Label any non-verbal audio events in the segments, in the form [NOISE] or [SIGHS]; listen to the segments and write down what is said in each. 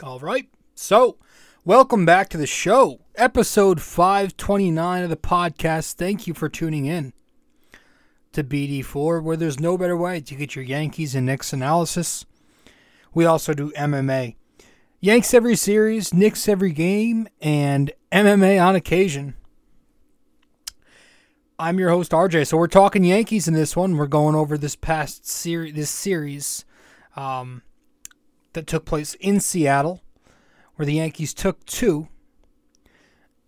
All right. So, welcome back to the show, episode 529 of the podcast. Thank you for tuning in to BD4, where there's no better way to get your Yankees and Knicks analysis. We also do MMA. Yanks every series, Knicks every game, and MMA on occasion. I'm your host RJ. So we're talking Yankees in this one. We're going over this past series, this series um, that took place in Seattle, where the Yankees took two,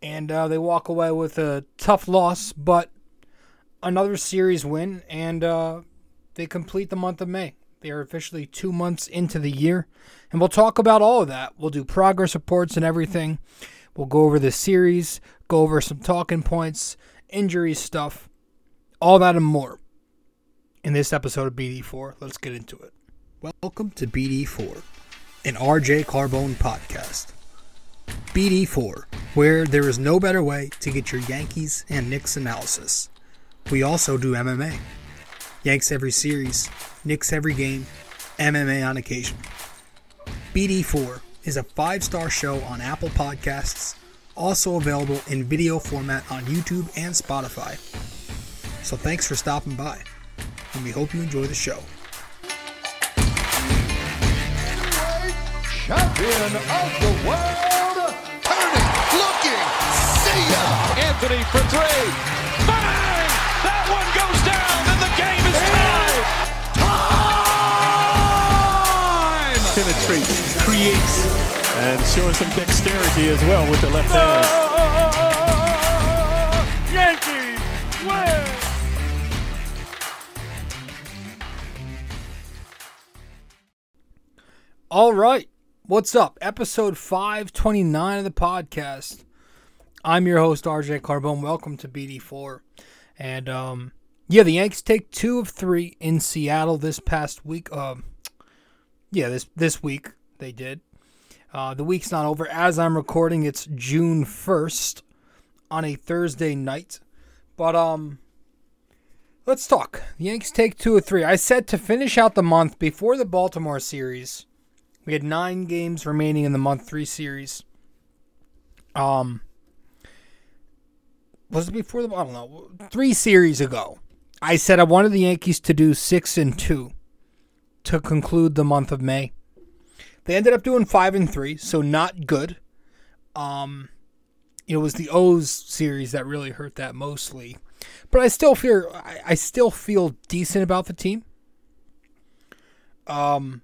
and uh, they walk away with a tough loss, but another series win, and uh, they complete the month of May. They are officially two months into the year, and we'll talk about all of that. We'll do progress reports and everything. We'll go over the series, go over some talking points, injury stuff, all that and more in this episode of BD4. Let's get into it. Welcome to BD4, an RJ Carbone podcast. BD4, where there is no better way to get your Yankees and Knicks analysis. We also do MMA. Yanks every series, Knicks every game, MMA on occasion. BD4 is a five star show on Apple Podcasts, also available in video format on YouTube and Spotify. So thanks for stopping by, and we hope you enjoy the show. Champion of the world, turning, looking, see ya! Anthony for three. Bang! That one goes down, and the game is tied. Time! penetrates, creates, and showing some dexterity as well with the left hand. [LAUGHS] Yankees win. All right. What's up? Episode 529 of the podcast. I'm your host, RJ Carbone. Welcome to BD4. And, um, yeah, the Yanks take two of three in Seattle this past week. Um, yeah, this, this week they did. Uh, the week's not over. As I'm recording, it's June 1st on a Thursday night. But, um, let's talk. The Yankees take two of three. I said to finish out the month before the Baltimore series. We had nine games remaining in the month three series. Um, was it before the? I don't know. Three series ago, I said I wanted the Yankees to do six and two to conclude the month of May. They ended up doing five and three, so not good. Um, it was the O's series that really hurt that mostly, but I still feel I, I still feel decent about the team. Um,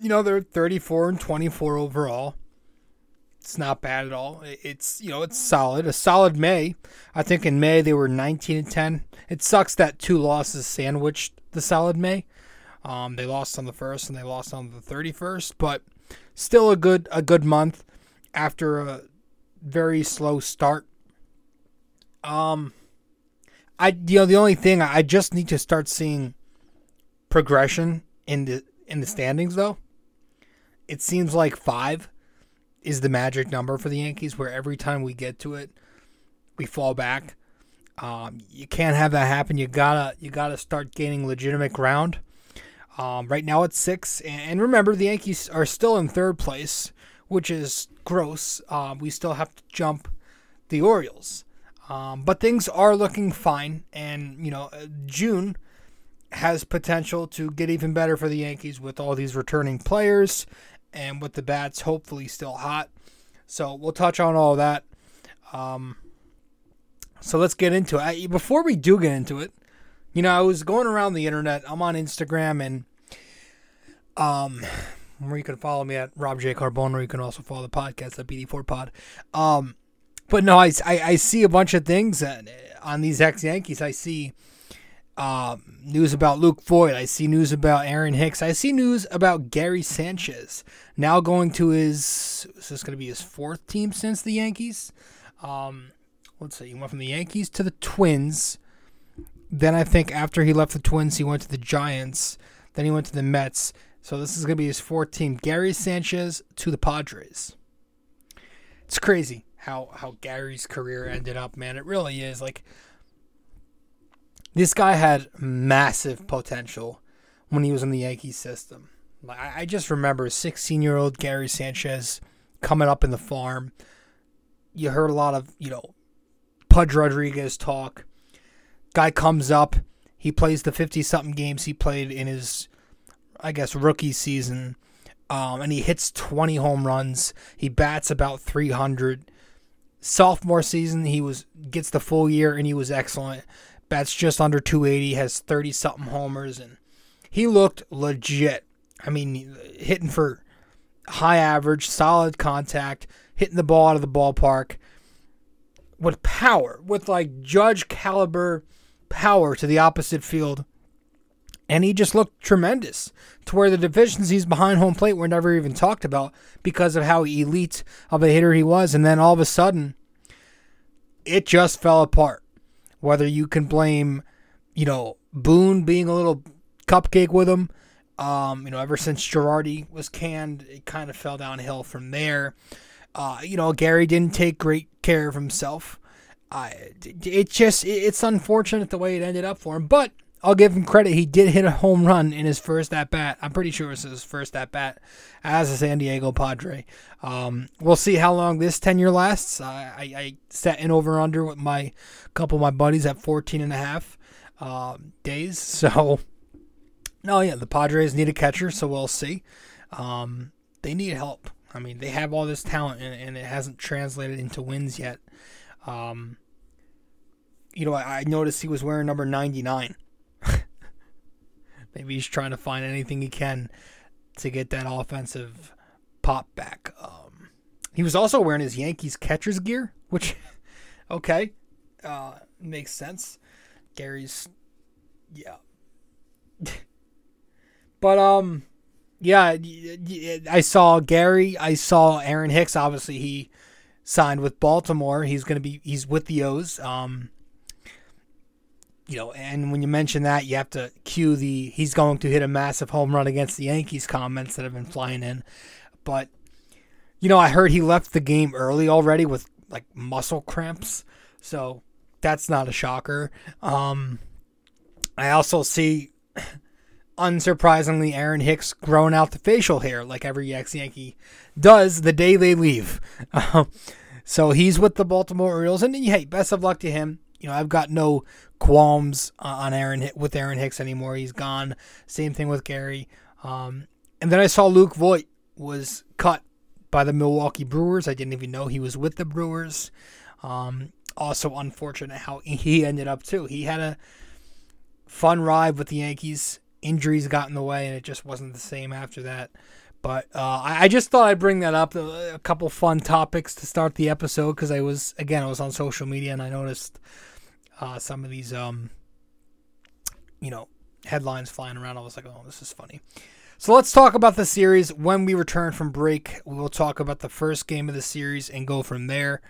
you know they're 34 and 24 overall. It's not bad at all. It's you know it's solid. A solid May. I think in May they were 19 and 10. It sucks that two losses sandwiched the solid May. Um, they lost on the first and they lost on the 31st, but still a good a good month after a very slow start. Um, I you know the only thing I just need to start seeing progression in the in the standings though. It seems like five is the magic number for the Yankees, where every time we get to it, we fall back. Um, you can't have that happen. You gotta you gotta start gaining legitimate ground. Um, right now it's six, and remember the Yankees are still in third place, which is gross. Um, we still have to jump the Orioles, um, but things are looking fine. And you know, June has potential to get even better for the Yankees with all these returning players and with the bats hopefully still hot. So we'll touch on all that. Um, so let's get into it. Before we do get into it, you know, I was going around the internet. I'm on Instagram and um, where you can follow me at Rob J Carbone, or you can also follow the podcast at BD4 Pod. Um, but no, I, I, I see a bunch of things on these ex Yankees. I see um, news about Luke Voit. I see news about Aaron Hicks. I see news about Gary Sanchez now going to his. Is this going to be his fourth team since the Yankees? Um, let's see. He went from the Yankees to the Twins. Then I think after he left the Twins, he went to the Giants. Then he went to the Mets. So this is going to be his fourth team. Gary Sanchez to the Padres. It's crazy how how Gary's career ended up, man. It really is. Like this guy had massive potential when he was in the Yankees system. I, I just remember 16 year old Gary Sanchez coming up in the farm. You heard a lot of, you know, Pudge Rodriguez talk. Guy comes up, he plays the 50 something games he played in his, I guess, rookie season, um, and he hits 20 home runs. He bats about 300. Sophomore season, he was gets the full year and he was excellent. Bats just under 280, has 30 something homers, and he looked legit. I mean, hitting for high average, solid contact, hitting the ball out of the ballpark with power, with like judge caliber power to the opposite field. And he just looked tremendous to where the deficiencies behind home plate were never even talked about because of how elite of a hitter he was. And then all of a sudden, it just fell apart. Whether you can blame, you know, Boone being a little cupcake with him, um, you know, ever since Girardi was canned, it kind of fell downhill from there. Uh, you know, Gary didn't take great care of himself. Uh, it just it's unfortunate the way it ended up for him, but I'll give him credit. He did hit a home run in his first at bat. I'm pretty sure it was his first at bat as a San Diego Padre. Um, we'll see how long this tenure lasts. I, I, I set an over under with my couple of my buddies at 14 and a half uh, days. [LAUGHS] So, no, yeah, the Padres need a catcher, so we'll see. Um, they need help. I mean, they have all this talent, and, and it hasn't translated into wins yet. Um, you know, I, I noticed he was wearing number 99. Maybe he's trying to find anything he can to get that offensive pop back. Um, he was also wearing his Yankees catcher's gear, which, [LAUGHS] okay, uh, makes sense. Gary's, yeah. [LAUGHS] but, um, yeah, I saw Gary. I saw Aaron Hicks. Obviously, he signed with Baltimore. He's to be, he's with the O's. Um, you know, and when you mention that, you have to cue the he's going to hit a massive home run against the Yankees comments that have been flying in. But, you know, I heard he left the game early already with like muscle cramps. So that's not a shocker. Um, I also see, [CLEARS THROAT] unsurprisingly, Aaron Hicks growing out the facial hair like every ex Yankee does the day they leave. [LAUGHS] so he's with the Baltimore Orioles. And hey, best of luck to him you know, I've got no qualms on Aaron with Aaron Hicks anymore. He's gone. Same thing with Gary. Um, and then I saw Luke Voit was cut by the Milwaukee Brewers. I didn't even know he was with the Brewers. Um, also unfortunate how [LAUGHS] he ended up too. He had a fun ride with the Yankees. Injuries got in the way, and it just wasn't the same after that. But uh, I just thought I'd bring that up. A couple fun topics to start the episode because I was again I was on social media and I noticed uh, some of these um, you know headlines flying around. I was like, oh, this is funny. So let's talk about the series. When we return from break, we will talk about the first game of the series and go from there,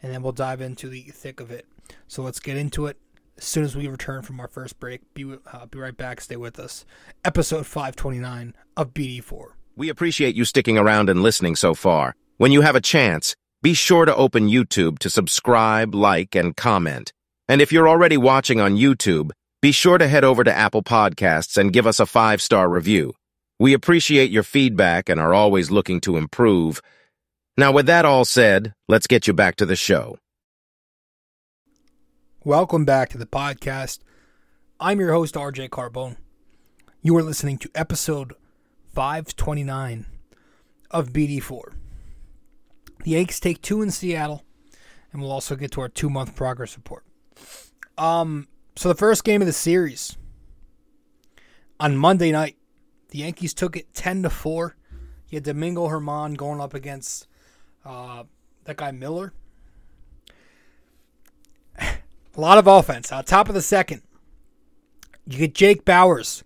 and then we'll dive into the thick of it. So let's get into it as soon as we return from our first break. Be uh, be right back. Stay with us. Episode 529 of BD4. We appreciate you sticking around and listening so far. When you have a chance, be sure to open YouTube to subscribe, like, and comment. And if you're already watching on YouTube, be sure to head over to Apple Podcasts and give us a five-star review. We appreciate your feedback and are always looking to improve. Now, with that all said, let's get you back to the show. Welcome back to the podcast. I'm your host, RJ Carbone. You are listening to episode 529 of BD4. The Yankees take two in Seattle, and we'll also get to our two month progress report. Um, so the first game of the series on Monday night, the Yankees took it 10 to 4. You had Domingo Germán going up against uh, that guy Miller. [SIGHS] A lot of offense. On top of the second, you get Jake Bauers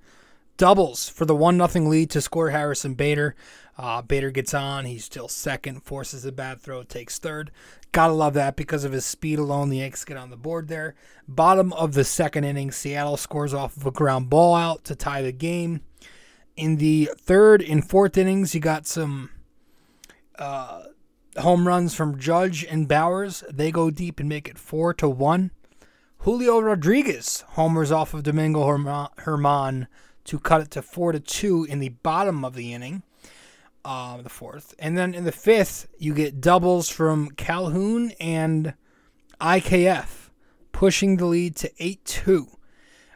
doubles for the 1 0 lead to score Harrison Bader. Uh, Bader gets on. He's still second, forces a bad throw, takes third. Gotta love that because of his speed alone. The Yankees get on the board there. Bottom of the second inning, Seattle scores off of a ground ball out to tie the game. In the third and fourth innings, you got some uh, home runs from Judge and Bauers. They go deep and make it four to one. Julio Rodriguez homers off of Domingo Germán to cut it to four to two in the bottom of the inning, uh, the fourth, and then in the fifth you get doubles from Calhoun and IKF, pushing the lead to eight two.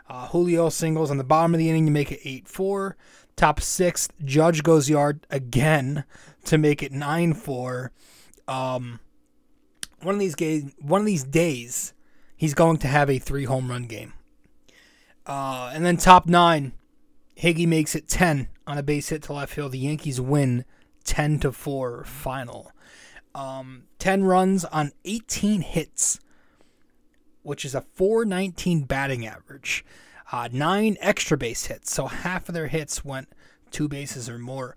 Uh, Julio singles on the bottom of the inning to make it 8 4. Top sixth, Judge goes yard again to make it 9 4. Um, one of these games, one of these days, he's going to have a three home run game. Uh, and then top nine, Higgy makes it 10 on a base hit to left field. The Yankees win 10 to 4 final. Um, 10 runs on 18 hits which is a 419 batting average. Uh, nine extra base hits, so half of their hits went two bases or more.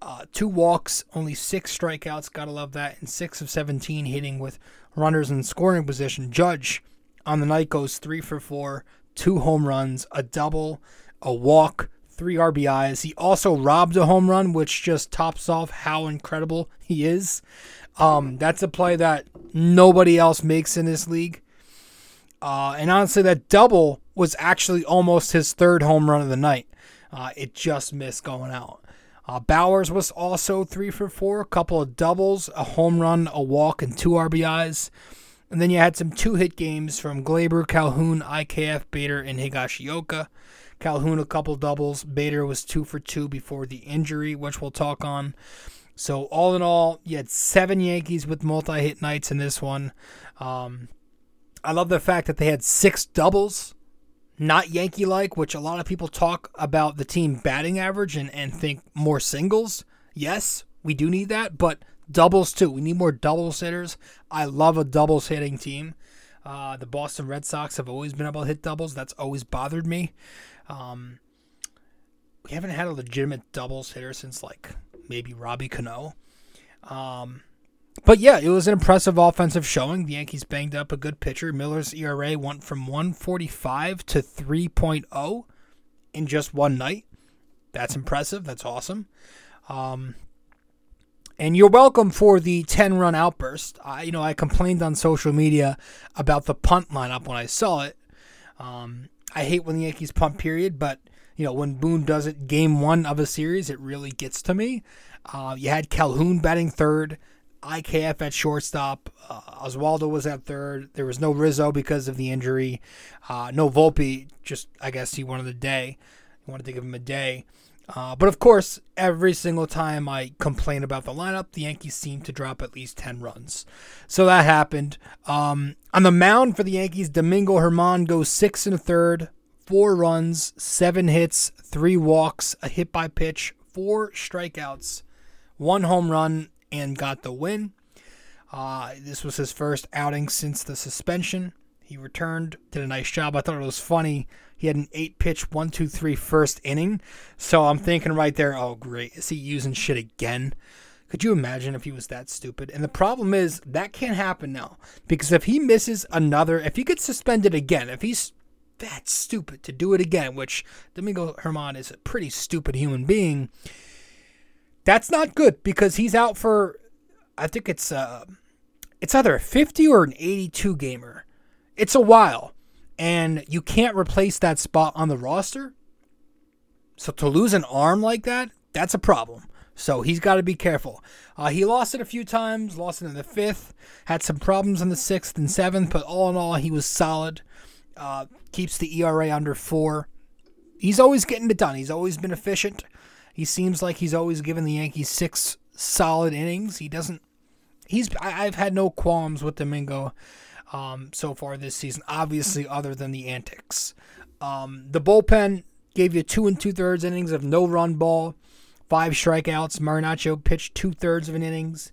Uh, two walks, only six strikeouts, gotta love that, and six of 17 hitting with runners in scoring position. Judge on the night goes three for four, two home runs, a double, a walk, three RBIs. He also robbed a home run, which just tops off how incredible he is. Um, that's a play that nobody else makes in this league. Uh, and honestly, that double was actually almost his third home run of the night. Uh, it just missed going out. Uh, Bauers was also three for four, a couple of doubles, a home run, a walk, and two RBIs. And then you had some two hit games from Gleyber, Calhoun, IKF, Bader, and Higashioka. Calhoun, a couple doubles. Bader was two for two before the injury, which we'll talk on. So, all in all, you had seven Yankees with multi hit nights in this one. Um, I love the fact that they had six doubles, not Yankee like, which a lot of people talk about the team batting average and, and think more singles. Yes, we do need that, but doubles too. We need more doubles hitters. I love a doubles hitting team. Uh, the Boston Red Sox have always been able to hit doubles. That's always bothered me. Um, we haven't had a legitimate doubles hitter since like maybe Robbie Cano. Um, but yeah, it was an impressive offensive showing. The Yankees banged up a good pitcher. Miller's ERA went from 145 to 3.0 in just one night. That's impressive. That's awesome. Um, and you're welcome for the 10 run outburst. I, you know, I complained on social media about the punt lineup when I saw it. Um, I hate when the Yankees punt, period, but you know, when Boone does it game one of a series, it really gets to me. Uh, you had Calhoun batting third. IKF at shortstop. Uh, Oswaldo was at third. There was no Rizzo because of the injury. Uh, no Volpe. Just I guess he wanted a day. Wanted to give him a day. Uh, but of course, every single time I complain about the lineup, the Yankees seem to drop at least 10 runs. So that happened. Um, on the mound for the Yankees, Domingo Germán goes six and a third, four runs, seven hits, three walks, a hit by pitch, four strikeouts, one home run, and got the win. Uh, this was his first outing since the suspension. He returned, did a nice job. I thought it was funny. He had an eight pitch, one, two, three first inning. So I'm thinking right there, oh, great. Is he using shit again? Could you imagine if he was that stupid? And the problem is that can't happen now because if he misses another, if he gets suspended again, if he's that stupid to do it again, which Domingo Germán is a pretty stupid human being, that's not good because he's out for, I think it's uh, it's either a 50 or an 82 gamer. It's a while, and you can't replace that spot on the roster. So to lose an arm like that, that's a problem. So he's got to be careful. Uh, he lost it a few times, lost it in the fifth, had some problems in the sixth and seventh, but all in all, he was solid. Uh, keeps the ERA under four. He's always getting it done. He's always been efficient. He seems like he's always given the Yankees six solid innings. He doesn't. He's. I, have had no qualms with Domingo um, so far this season. Obviously, other than the antics. Um, the bullpen gave you two and two thirds innings of no run ball, five strikeouts. Marinaccio pitched two thirds of an innings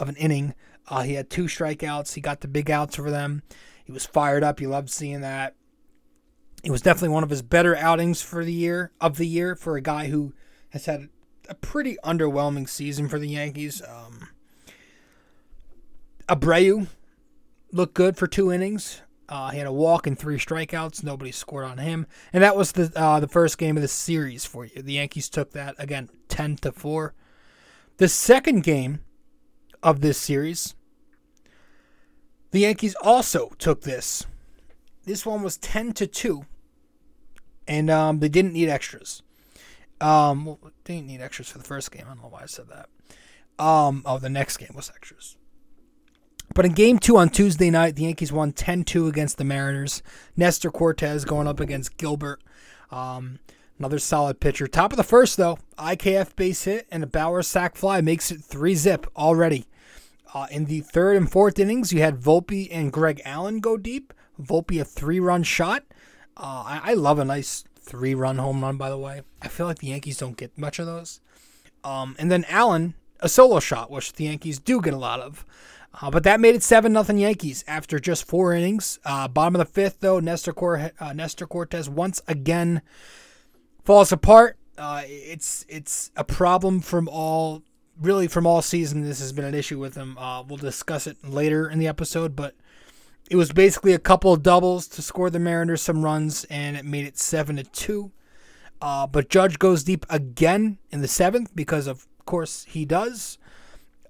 of an inning. Uh, he had two strikeouts. He got the big outs for them. He was fired up. You loved seeing that. It was definitely one of his better outings for the year of the year for a guy who has had a pretty underwhelming season for the Yankees. Um, Abreu looked good for two innings. Uh, he had a walk and three strikeouts. Nobody scored on him, and that was the uh, the first game of the series for you. The Yankees took that again, ten to four. The second game of this series, the Yankees also took this. This one was ten to two, and um, they didn't need extras. Um, well, they didn't need extras for the first game. I don't know why I said that. Um, oh, the next game was extras. But in game two on Tuesday night, the Yankees won 10 2 against the Mariners. Nestor Cortes going up against Gilbert. Um, another solid pitcher. Top of the first, though, IKF base hit and a Bauer sac fly makes it 3 zip already. Uh, in the third and fourth innings, you had Volpe and Greg Allen go deep. Volpe, a three run shot. Uh, I, I love a nice three run home run, by the way. I feel like the Yankees don't get much of those. Um, and then Allen, a solo shot, which the Yankees do get a lot of. Uh, but that made it 7 0 Yankees after just four innings. Uh, bottom of the fifth, though, Nestor, Cor- uh, Nestor Cortes once again falls apart. Uh, it's it's a problem from all, really from all season. This has been an issue with him. Uh, we'll discuss it later in the episode, but it was basically a couple of doubles to score the Mariners some runs, and it made it 7 to 2. Uh, but Judge goes deep again in the seventh because, of course, he does.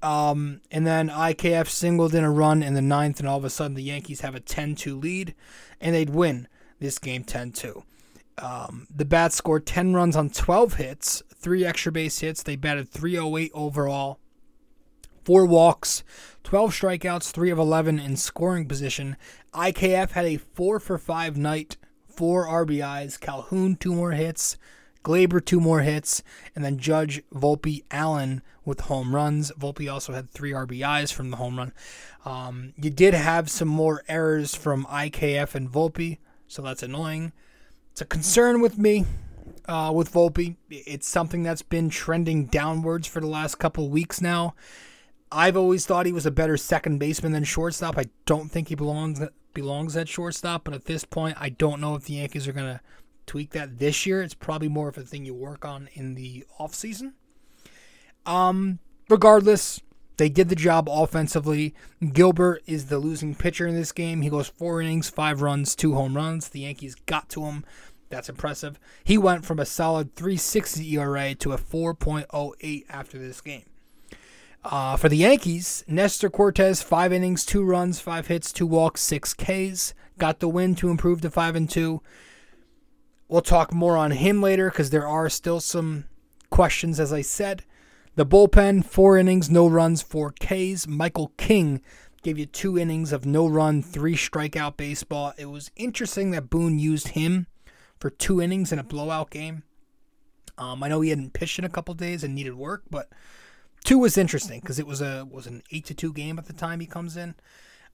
Um, and then IKF singled in a run in the ninth, and all of a sudden the Yankees have a 10 2 lead, and they'd win this game 10 2. Um, the Bats scored 10 runs on 12 hits, three extra base hits. They batted 308 overall, four walks, 12 strikeouts, 3 of 11 in scoring position. IKF had a 4 for 5 night, 4 RBIs. Calhoun, 2 more hits. Gleyber, 2 more hits. And then Judge, Volpe, Allen with home runs. Volpe also had 3 RBIs from the home run. Um, you did have some more errors from IKF and Volpe, so that's annoying. It's a concern with me uh, with Volpe. It's something that's been trending downwards for the last couple weeks now. I've always thought he was a better second baseman than shortstop. I don't think he belongs belongs at shortstop, but at this point, I don't know if the Yankees are gonna tweak that this year. It's probably more of a thing you work on in the offseason. Um, regardless, they did the job offensively. Gilbert is the losing pitcher in this game. He goes four innings, five runs, two home runs. The Yankees got to him. That's impressive. He went from a solid 360 ERA to a 4.08 after this game. Uh, for the Yankees, Nestor Cortes, five innings, two runs, five hits, two walks, six Ks. Got the win to improve to five and two. We'll talk more on him later because there are still some questions, as I said. The bullpen, four innings, no runs, four Ks. Michael King gave you two innings of no run, three strikeout baseball. It was interesting that Boone used him for two innings in a blowout game. Um, I know he hadn't pitched in a couple days and needed work, but two was interesting because it was a was an eight to two game at the time he comes in.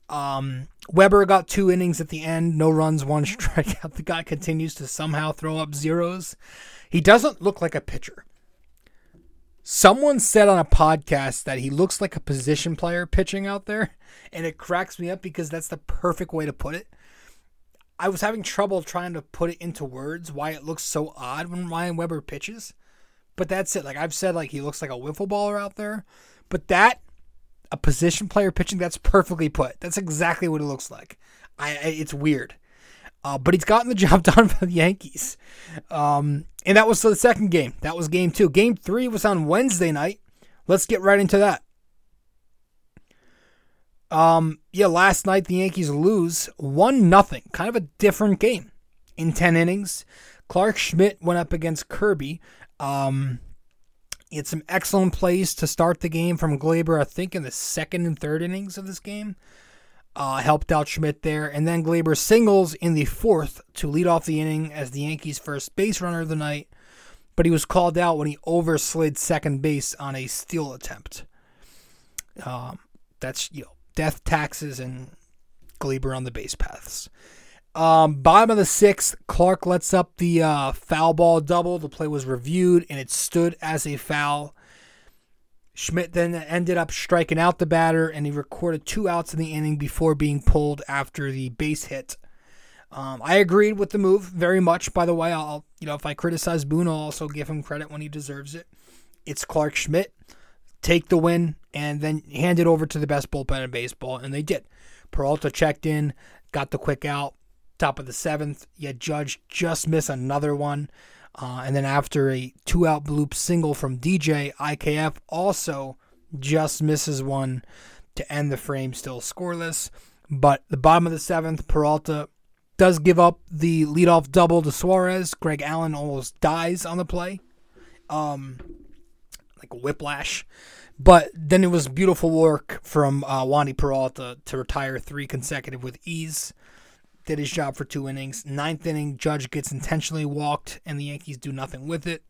Um, Weber got two innings at the end, no runs, one [LAUGHS] strikeout. The guy continues to somehow throw up zeros. He doesn't look like a pitcher. Someone said on a podcast that he looks like a position player pitching out there, and it cracks me up because that's the perfect way to put it. I was having trouble trying to put it into words why it looks so odd when Ryan Weber pitches. But that's it. Like I've said, like he looks like a wiffle baller out there. But that, a position player pitching, that's perfectly put. That's exactly what it looks like. I, I it's weird. Uh, but he's gotten the [LAUGHS] job done for the Yankees. Um, and that was the second game. That was game two. Game three was on Wednesday night. Let's get right into that. Um, yeah, last night the Yankees lose one nothing. Kind of a different game. In ten innings, Clarke Schmidt went up against Kirby. Um, he had some excellent plays to start the game from Gleyber. I think in the second and third innings of this game, uh, helped out Schmidt there, and then Gleyber singles in the fourth to lead off the inning as the Yankees' first base runner of the night. But he was called out when he overslid second base on a steal attempt. Um, that's you know death taxes and Gleyber on the base paths. Um, bottom of the sixth, Clarke lets up the uh, foul ball double. The play was reviewed and it stood as a foul. Schmidt then ended up striking out the batter and he recorded two outs in the inning before being pulled after the base hit. Um, I agreed with the move very much. By the way, I'll you know if I criticize Boone, I'll also give him credit when he deserves it. It's Clarke Schmidt. Take the win and then hand it over to the best bullpen in baseball, and they did. Peralta checked in, got the quick out, top of the seventh. Yet Judge just missed another one. Uh, and then after a two out bloop single from DJ, IKF also just misses one to end the frame, still scoreless. But the bottom of the seventh, Peralta does give up the leadoff double to Suarez. Greg Allen almost dies on the play, um, like whiplash. But then it was beautiful work from uh, Wandy Peralta to retire three consecutive with ease. Did his job for two innings. Ninth inning, Judge gets intentionally walked, and the Yankees do nothing with it.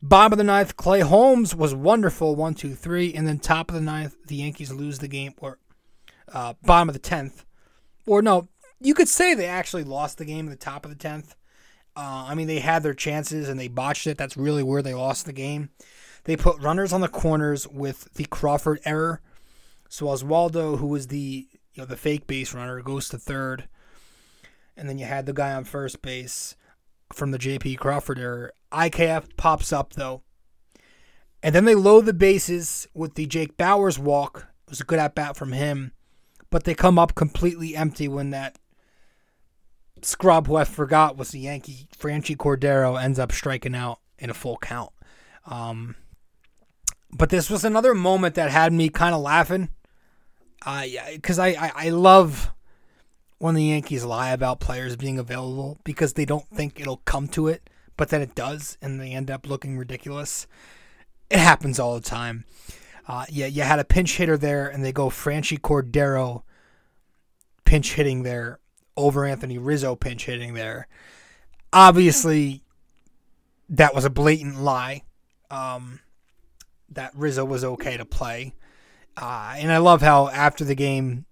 Bottom of the ninth, Clay Holmes was wonderful, one, two, three, and then top of the ninth, the Yankees lose the game, or uh, bottom of the tenth, or no, you could say they actually lost the game at the top of the tenth. Uh, I mean, they had their chances and they botched it. That's really where they lost the game. They put runners on the corners with the Crawford error. So Oswaldo, who was the you know the fake base runner, goes to third, and then you had the guy on first base from the J.P. Crawford error. IKF pops up though, and then they load the bases with the Jake Bauers walk. It was a good at bat from him, but they come up completely empty when that scrub who I forgot was the Yankee Franchy Cordero ends up striking out in a full count. Um, but this was another moment that had me kind of laughing. Because I, I, I love when the Yankees lie about players being available because they don't think it'll come to it, but then it does, and they end up looking ridiculous. It happens all the time. Uh, yeah, you had a pinch hitter there, and they go Franchy Cordero pinch hitting there over Anthony Rizzo pinch hitting there. Obviously, that was a blatant lie. Um, that Rizzo was okay to play. Uh, and I love how after the game,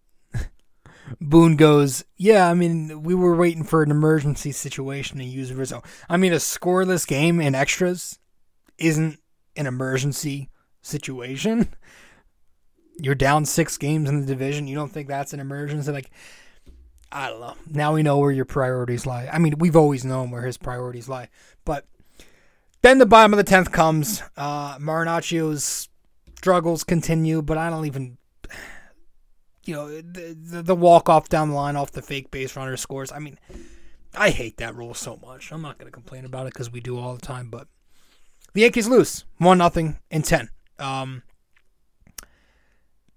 Boone goes, Yeah, I mean, we were waiting for an emergency situation to use Rizzo. I mean, a scoreless game in extras isn't an emergency situation. You're down six games in the division. You don't think that's an emergency? Like, I don't know. Now we know where your priorities lie. I mean, we've always known where his priorities lie. But then the bottom of the 10th comes. Uh, Marinaccio's struggles continue, but I don't even. You know, the, the, walk off down the line off the fake base runner scores. I mean, I hate that rule so much. I'm not going to complain about it because we do all the time, but the Yankees lose 1 nothing in 10. Um,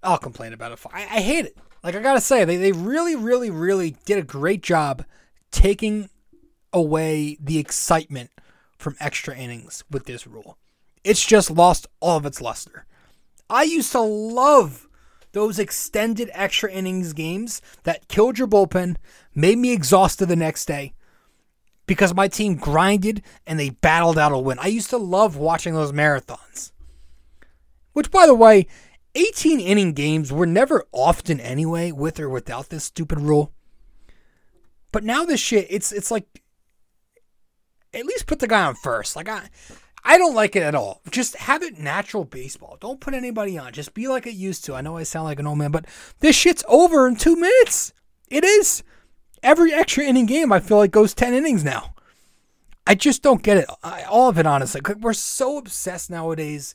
I'll complain about it. I, I hate it. Like I gotta say, they, they really, really, really did a great job taking away the excitement from extra innings with this rule. It's just lost all of its luster. I used to love those extended extra innings games that killed your bullpen, made me exhausted the next day because my team grinded and they battled out a win. I used to love watching those marathons. Which, by the way, 18 inning games were never often anyway, with or without this stupid rule. But now this shit, it's it's like at least put the guy on first. Like I I don't like it at all. Just have it natural baseball. Don't put anybody on. Just be like it used to. I know I sound like an old man, but this shit's over in two minutes. It is. Every extra inning game, I feel like goes ten innings now. I just don't get it. I, all of it, honestly. We're so obsessed nowadays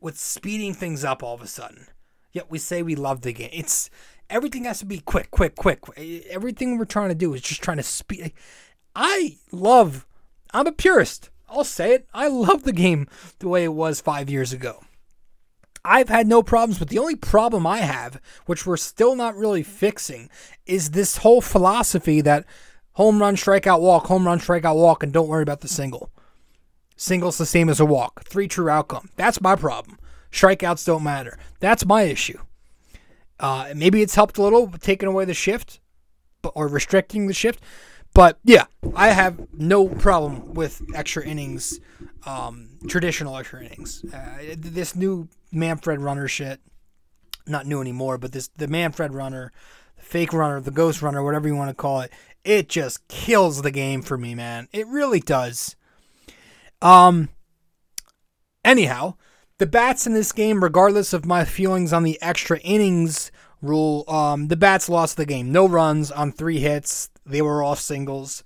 with speeding things up all of a sudden. Yet we say we love the game. It's everything has to be quick, quick, quick. Everything we're trying to do is just trying to speed. I love. I'm a purist. I'll say it. I love the game the way it was five years ago. I've had no problems, but the only problem I have, which we're still not really fixing, is this whole philosophy that home run, strikeout, walk, home run, strikeout, walk, and don't worry about the single. Singles the same as a walk. Three true outcome. That's my problem. Strikeouts don't matter. That's my issue. Uh, maybe it's helped a little taking away the shift, or restricting the shift. But yeah, I have no problem with extra innings, um, traditional extra innings. Uh, this new Manfred runner shit, not new anymore, but this the Manfred runner, the fake runner, the ghost runner, whatever you want to call it, it just kills the game for me, man. It really does. Um. Anyhow, the bats in this game, regardless of my feelings on the extra innings rule, um, the bats lost the game. No runs on three hits. They were all singles.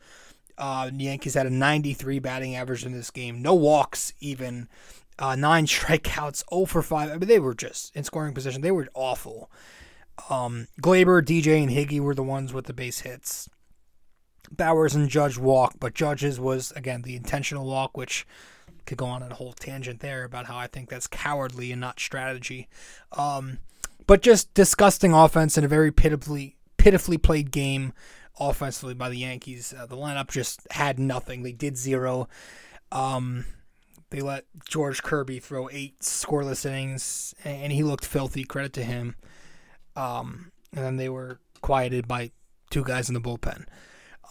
Uh, the Yankees had a 93 batting average in this game. No walks, even. Uh, nine [LAUGHS] strikeouts, 0 for 5. I mean, they were just in scoring position. They were awful. Um, Gleyber, DJ, and Higgy were the ones with the base hits. Bauers and Judge walk, but Judge's was again the intentional walk, which could go on a whole tangent there about how I think that's cowardly and not strategy. Um, but just disgusting offense in a very pitifully pitifully played game. Offensively by the Yankees. Uh, the lineup just had nothing. They did zero. Um, they let George Kirby throw eight scoreless innings, and he looked filthy. Credit to him. Um, and then they were quieted by two guys in the bullpen.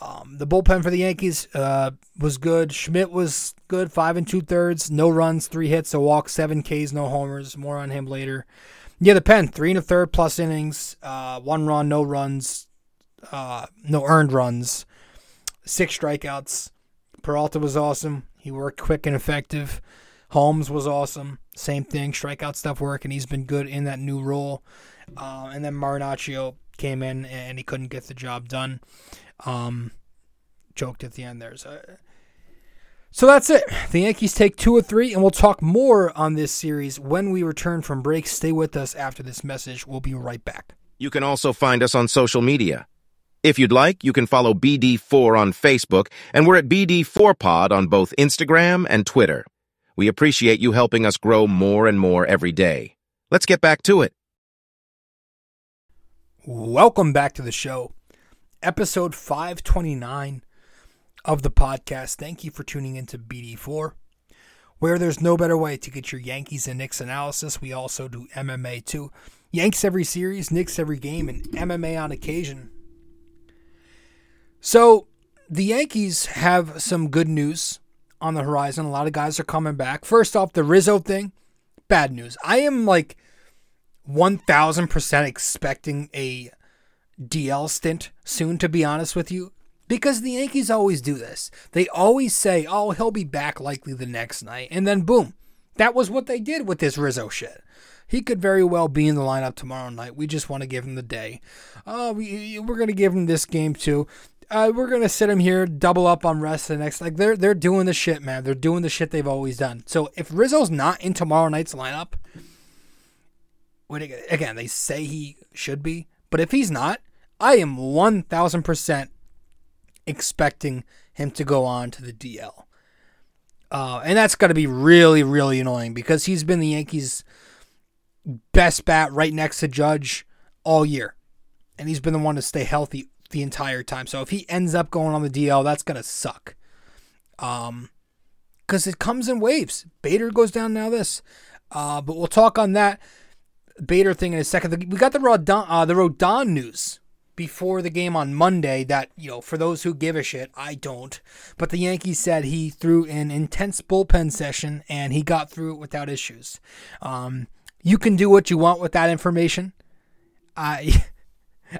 Um, the bullpen for the Yankees uh, was good. Schmidt was good, five and two thirds, no runs, three hits, a walk, seven Ks, no homers. More on him later. Yeah, the pen, three and a third plus innings, uh, one run, no runs, uh, no earned runs, six strikeouts. Peralta was awesome. He worked quick and effective. Holmes was awesome. Same thing, strikeout stuff work, and he's been good in that new role. Uh, and then Marinaccio came in and he couldn't get the job done. Um, choked at the end there. So, so that's it. The Yankees take two or three, and we'll talk more on this series when we return from break. Stay with us after this message. We'll be right back. You can also find us on social media. If you'd like, you can follow BD4 on Facebook, and we're at BD4Pod on both Instagram and Twitter. We appreciate you helping us grow more and more every day. Let's get back to it. Welcome back to the show, episode 529 of the podcast. Thank you for tuning into BD4, where there's no better way to get your Yankees and Knicks analysis. We also do MMA too. Yanks every series, Knicks every game, and MMA on occasion. So the Yankees have some good news on the horizon. A lot of guys are coming back. First off, the Rizzo thing, bad news. I am like 1000% expecting a DL stint soon, to be honest with you. Because the Yankees always do this. They always say, oh, he'll be back likely the next night. And then boom. That was what they did with this Rizzo shit. He could very well be in the lineup tomorrow night. We just want to give him the day. Oh, we, we're going to give him this game too. Uh, we're gonna sit him here, double up on rest the next. Like they're they're doing the shit, man. They're doing the shit they've always done. So if Rizzo's not in tomorrow night's lineup, it, again they say he should be, but if he's not, I am one thousand percent expecting him to go on to the DL. Uh, and that's got to be really, really annoying because he's been the Yankees' best bat right next to Judge all year. And he's been the one to stay healthy the entire time. So if he ends up going on the DL, that's to suck. Um, because it comes in waves. Bader goes down now. This, uh, but we'll talk on that Bader thing in a second. We got the Rodon, uh, the Rodon news before the game on Monday. That you know, for those who give a shit, I don't. But the Yankees said he threw an intense bullpen session and he got through it without issues. Um, you can do what you want with that information. I.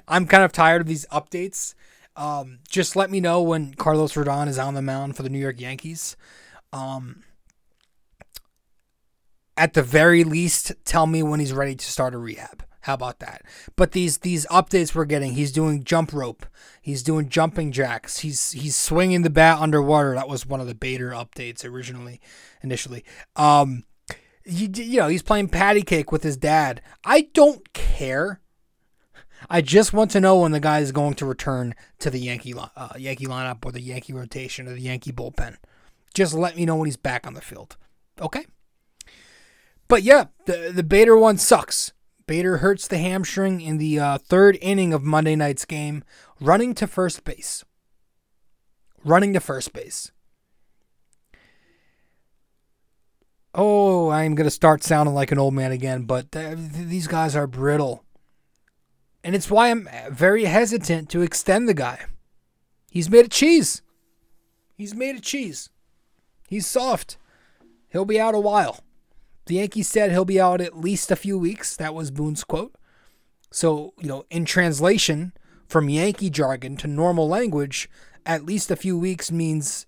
I'm kind of tired of these updates. Um, just let me know when Carlos Rodon is on the mound for the New York Yankees. Um, at the very least, tell me when he's ready to start a rehab. How about that? But these these updates we're getting, he's doing jump rope, he's doing jumping jacks, he's he's swinging the bat underwater. That was one of the Bader updates originally, initially. Um, you, you know, he's playing patty cake with his dad. I don't care I just want to know when the guy is going to return to the Yankee uh, Yankee lineup or the Yankee rotation or the Yankee bullpen. Just let me know when he's back on the field. Okay. But yeah, the the Bader one sucks. Bader hurts the hamstring in the uh, third inning of Monday night's game, running to first base. Running to first base. Oh, I'm going to start sounding like an old man again, but th- these guys are brittle. And it's why I'm very hesitant to extend the guy. He's made of cheese. He's made of cheese. He's soft. He'll be out a while. The Yankees said he'll be out at least a few weeks. That was Boone's quote. So, you know, in translation from Yankee jargon to normal language, at least a few weeks means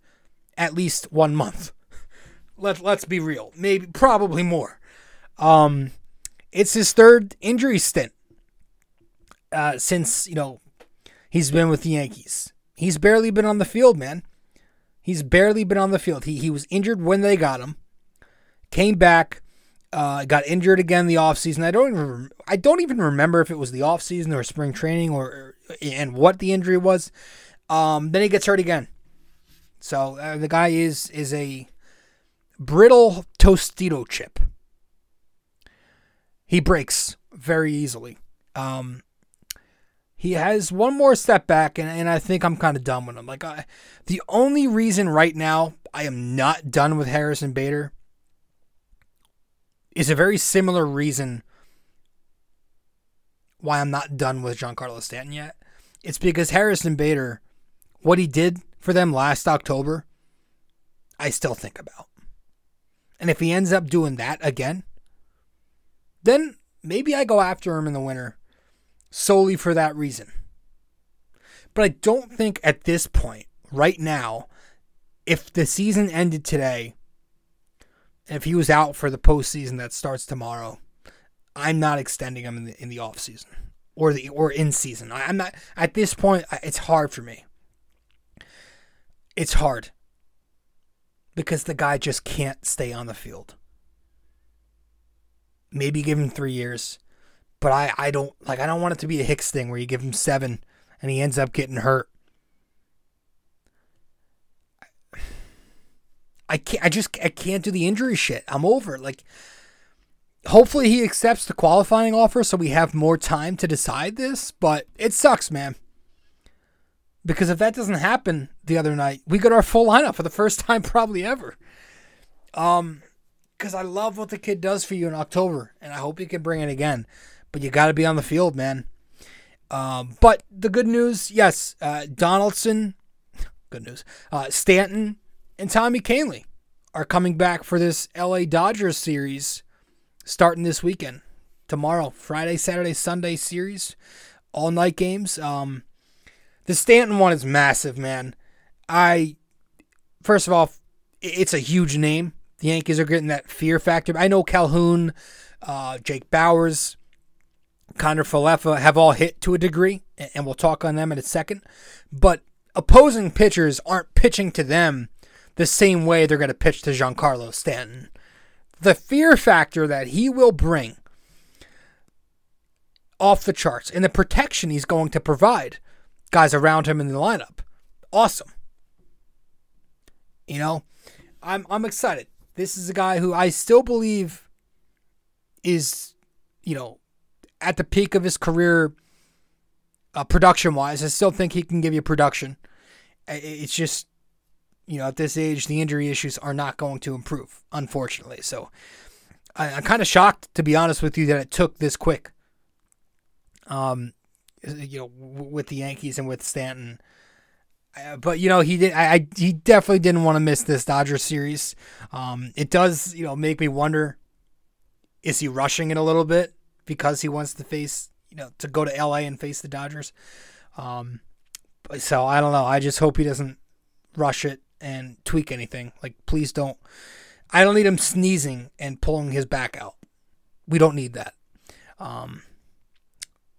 at least one month. [LAUGHS] Let, let's be real. Maybe, probably more. Um, it's his third injury stint uh, since you know he's been with the Yankees. He's barely been on the field, man. He's barely been on the field. He he was injured when they got him. Came back, uh, got injured again the offseason. I don't even I don't even remember if it was the offseason or spring training or and what the injury was. Um, then he gets hurt again. So uh, the guy is is a brittle tostito chip. He breaks very easily. Um, He has one more step back, and, and I think I'm kind of done with him. Like, I, the only reason right now I am not done with Harrison Bader is a very similar reason why I'm not done with Giancarlo Stanton yet. It's because Harrison Bader, what he did for them last October, I still think about. And if he ends up doing that again, then maybe I go after him in the winter solely for that reason. But I don't think at this point, right now, if the season ended today, if he was out for the postseason that starts tomorrow, I'm not extending him in the in the off season or the or in season. I, I'm not at this point. It's hard for me. It's hard because the guy just can't stay on the field. Maybe give him three years, but I I don't like I don't want it to be a Hicks thing where you give him seven and he ends up getting hurt. I can't. I just I can't do the injury shit. I'm over. Like, hopefully he accepts the qualifying offer so we have more time to decide this. But it sucks, man. Because if that doesn't happen the other night, we got our full lineup for the first [LAUGHS] time probably ever. Um, because I love what the kid does for you in October, and I hope he can bring it again. But you got to be on the field, man. Um, but the good news, yes, uh, Donaldson, [LAUGHS] good news. Uh, Stanton and Tommy Kahnle are coming back for this LA Dodgers series starting this weekend. Tomorrow, Friday, Saturday, Sunday series, all night games. Um, the Stanton one is massive, man. I, first of all, it's a huge name. The Yankees are getting that fear factor. I know Calhoun, uh, Jake Bauers, Kiner-Falefa have all hit to a degree, and we'll talk on them in a second. But opposing pitchers aren't pitching to them the same way they're going to pitch to Giancarlo Stanton. The fear factor that he will bring off the charts and the protection he's going to provide guys around him in the lineup. Awesome. You know, I'm I'm excited. This is a guy who I still believe is, you know, at the peak of his career uh, production wise. I still think he can give you production. It's just you know, at this age, the injury issues are not going to improve, unfortunately. So I, am kind of shocked, to be honest with you, that it took this quick. Um, you know, with the Yankees and with Stanton. Uh, but you know, he did. I, I he definitely didn't want to miss this Dodgers series. Um, it does, you know, make me wonder: is he rushing it a little bit because he wants to face, you know, to go to LA and face the Dodgers? Um, so I don't know. I just hope he doesn't rush it and tweak anything. Like, please don't. I don't need him sneezing and pulling his back out. We don't need that. Um,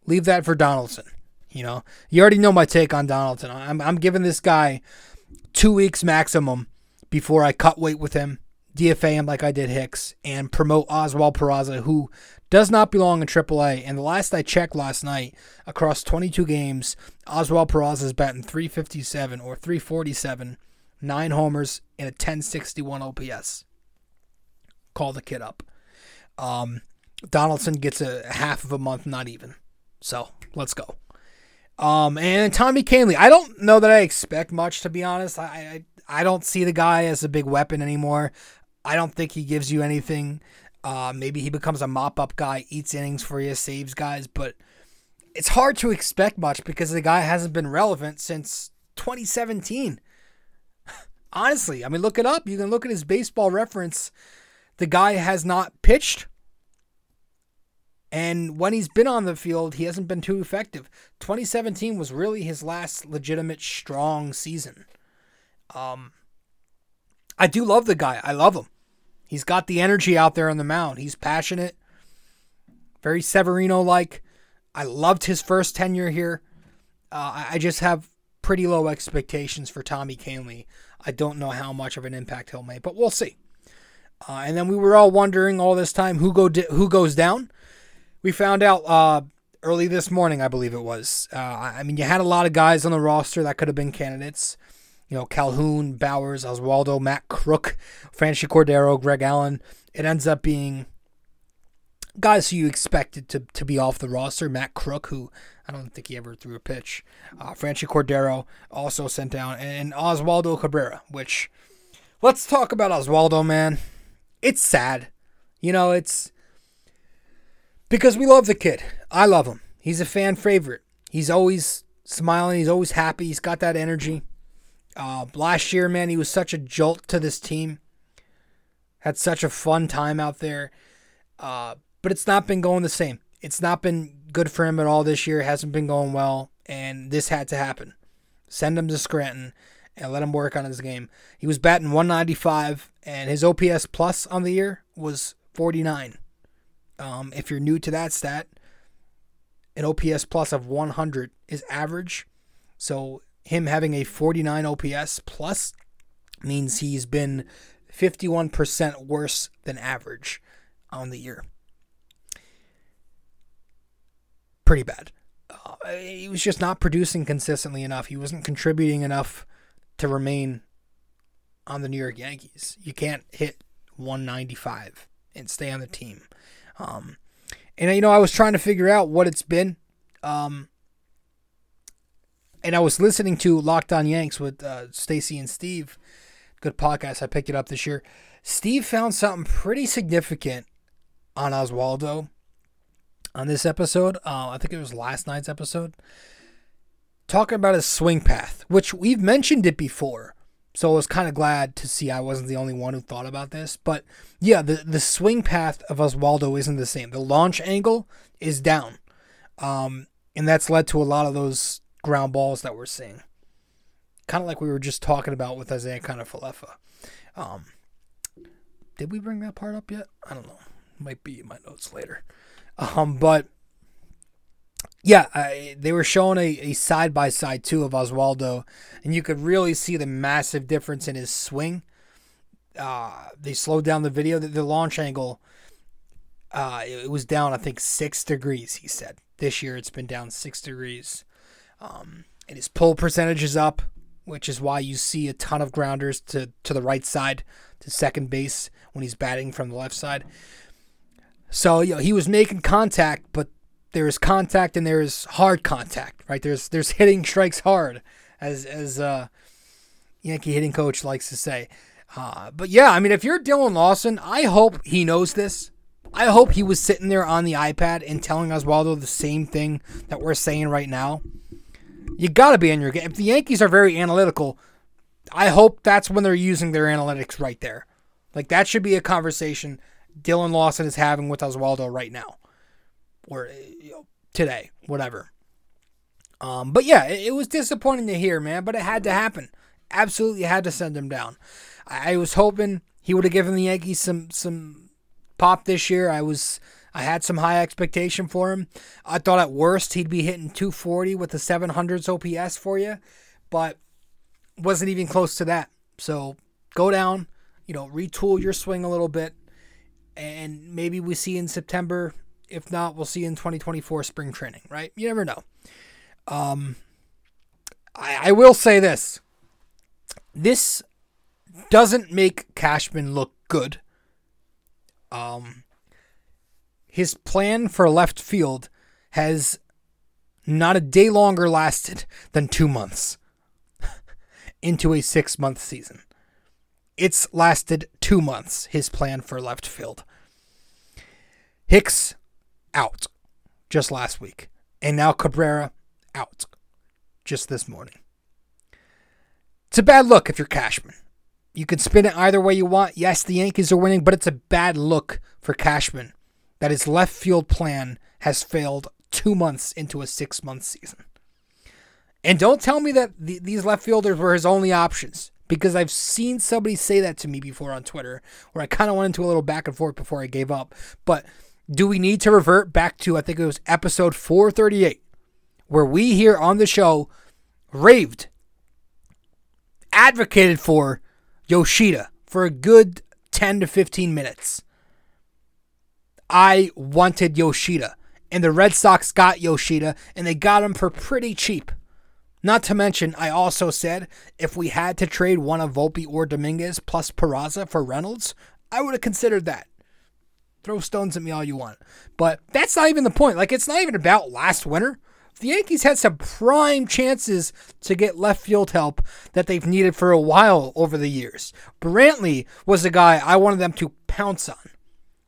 leave that for Donaldson. You know, you already know my take on Donaldson. I'm I'm giving this guy two weeks maximum before I cut weight with him, DFA him like I did Hicks, and promote Oswald Peraza, who does not belong in AAA. And the last I checked last night, across 22 games, Oswald Peraza is batting 357 or 347 nine homers, and a 1061 OPS. Call the kid up. Um, Donaldson gets a half of a month, not even. So let's go. Um, and Tommy Kahnle. I don't know that I expect much to be honest. I, I I don't see the guy as a big weapon anymore. I don't think he gives you anything. Uh, maybe he becomes a mop up guy, eats innings for you, saves guys, but it's hard to expect much because the guy hasn't been relevant since 2017. [LAUGHS] Honestly, I mean, look it up. You can look at his baseball reference. The guy has not pitched. And when he's been on the field, he hasn't been too effective. 2017 was really his last legitimate strong season. Um, I do love the guy. I love him. He's got the energy out there on the mound. He's passionate, very Severino like. I loved his first tenure here. Uh, I just have pretty low expectations for Tommy Kahnle. I don't know how much of an impact he'll make, but we'll see. Uh, and then we were all wondering all this time who go di- who goes down. We found out uh, early this morning, I believe it was. Uh, I mean, you had a lot of guys on the roster that could have been candidates. You know, Calhoun, Bauers, Oswaldo, Matt Crook, Franchy Cordero, Greg Allen. It ends up being guys who you expected to, to be off the roster. Matt Crook, who I don't think he ever threw a pitch. Uh, Franchy Cordero also sent down, and Oswaldo Cabrera. Which, let's talk about Oswaldo, man. It's sad, you know. It's because we love the kid. I love him. He's a fan favorite. He's always smiling. He's always happy. He's got that energy. Uh, last year, man, he was such a jolt to this team. Had such a fun time out there. Uh, but it's not been going the same. It's not been good for him at all this year. It hasn't been going well, and this had to happen. Send him to Scranton and let him work on his game. He was batting 195, and his OPS plus on the year was 49. Um, if you're new to that stat, an OPS plus of 100 is average. So him having a 49 OPS plus means he's been 51% worse than average on the year. Pretty bad. Uh, he was just not producing consistently enough. He wasn't contributing enough to remain on the New York Yankees. You can't hit 195 and stay on the team. Um, and you know, I was trying to figure out what it's been. Um, and I was listening to Locked On Yanks with uh, Stacy and Steve. Good podcast. I picked it up this year. Steve found something pretty significant on Oswaldo on this episode. Uh, I think it was last night's episode. Talking about his swing path, which we've mentioned it before. So I was kind of glad to see I wasn't the only one who thought about this. But yeah, the, the swing path of Oswaldo isn't the same. The launch angle is down. Um, and that's led to a lot of those ground balls that we're seeing. Kind of like we were just talking about with Isiah Kiner-Falefa. Um, did we bring that part up yet? I don't know. Might be in my notes later. Um, but yeah, I, they were showing a side by side too of Oswaldo, and you could really see the massive difference in his swing. Uh, they slowed down the video. The, the launch angle, uh, it was down, I think, six degrees. He said this year it's been down six degrees, um, and his pull percentage is up, which is why you see a ton of grounders to to the right side to second base when he's batting from the left side. So you know, he was making contact, but there's contact and there's hard contact, right? There's there's hitting strikes hard, as as uh, Yankee hitting coach likes to say. Uh, but yeah, I mean, if you're Dillon Lawson, I hope he knows this. I hope he was sitting there on the iPad and telling Oswaldo the same thing that we're saying right now. You got to be in your game. If the Yankees are very analytical, I hope that's when they're using their analytics right there. Like that should be a conversation Dillon Lawson is having with Oswaldo right now or you know, today, whatever. Um, but yeah, it, it, was disappointing to hear, man. But it had to happen. Absolutely had to send him down. I, I was hoping he would have given the Yankees some some pop this year. I was I had some high expectation for him. I thought at worst he'd be hitting 240 with the 700s OPS for you, but wasn't even close to that. So go down, you know, retool your swing a little bit, and maybe we see in September if not, we'll see in 2024 spring training, right? You never know. Um, I, I will say this. This doesn't make Cashman look good. Um, his plan for left field has not a day longer lasted than two months [LAUGHS] into a six month season. It's lasted two months, his plan for left field. Hicks out just last week. And now Cabrera out just this morning. It's a bad look if you're Cashman. You can spin it either way you want. Yes, the Yankees are winning, but it's a bad look for Cashman that his left field plan has failed two months into a six month season. And don't tell me that the, these left fielders were his only options because I've seen somebody say that to me before on Twitter where I kind of went into a little back and forth before I gave up. But do we need to revert back to, I think it was episode 438, where we here on the show raved, advocated for Yoshida for a good 10 to 15 minutes? I wanted Yoshida, and the Red Sox got Yoshida, and they got him for pretty cheap. Not to mention, I also said if we had to trade one of Volpe or Dominguez plus Peraza for Reynolds, I would have considered that. Throw stones at me all you want. But that's not even the point. Like, it's not even about last winter. The Yankees had some prime chances to get left field help that they've needed for a while over the years. Brantley was a guy I wanted them to pounce on.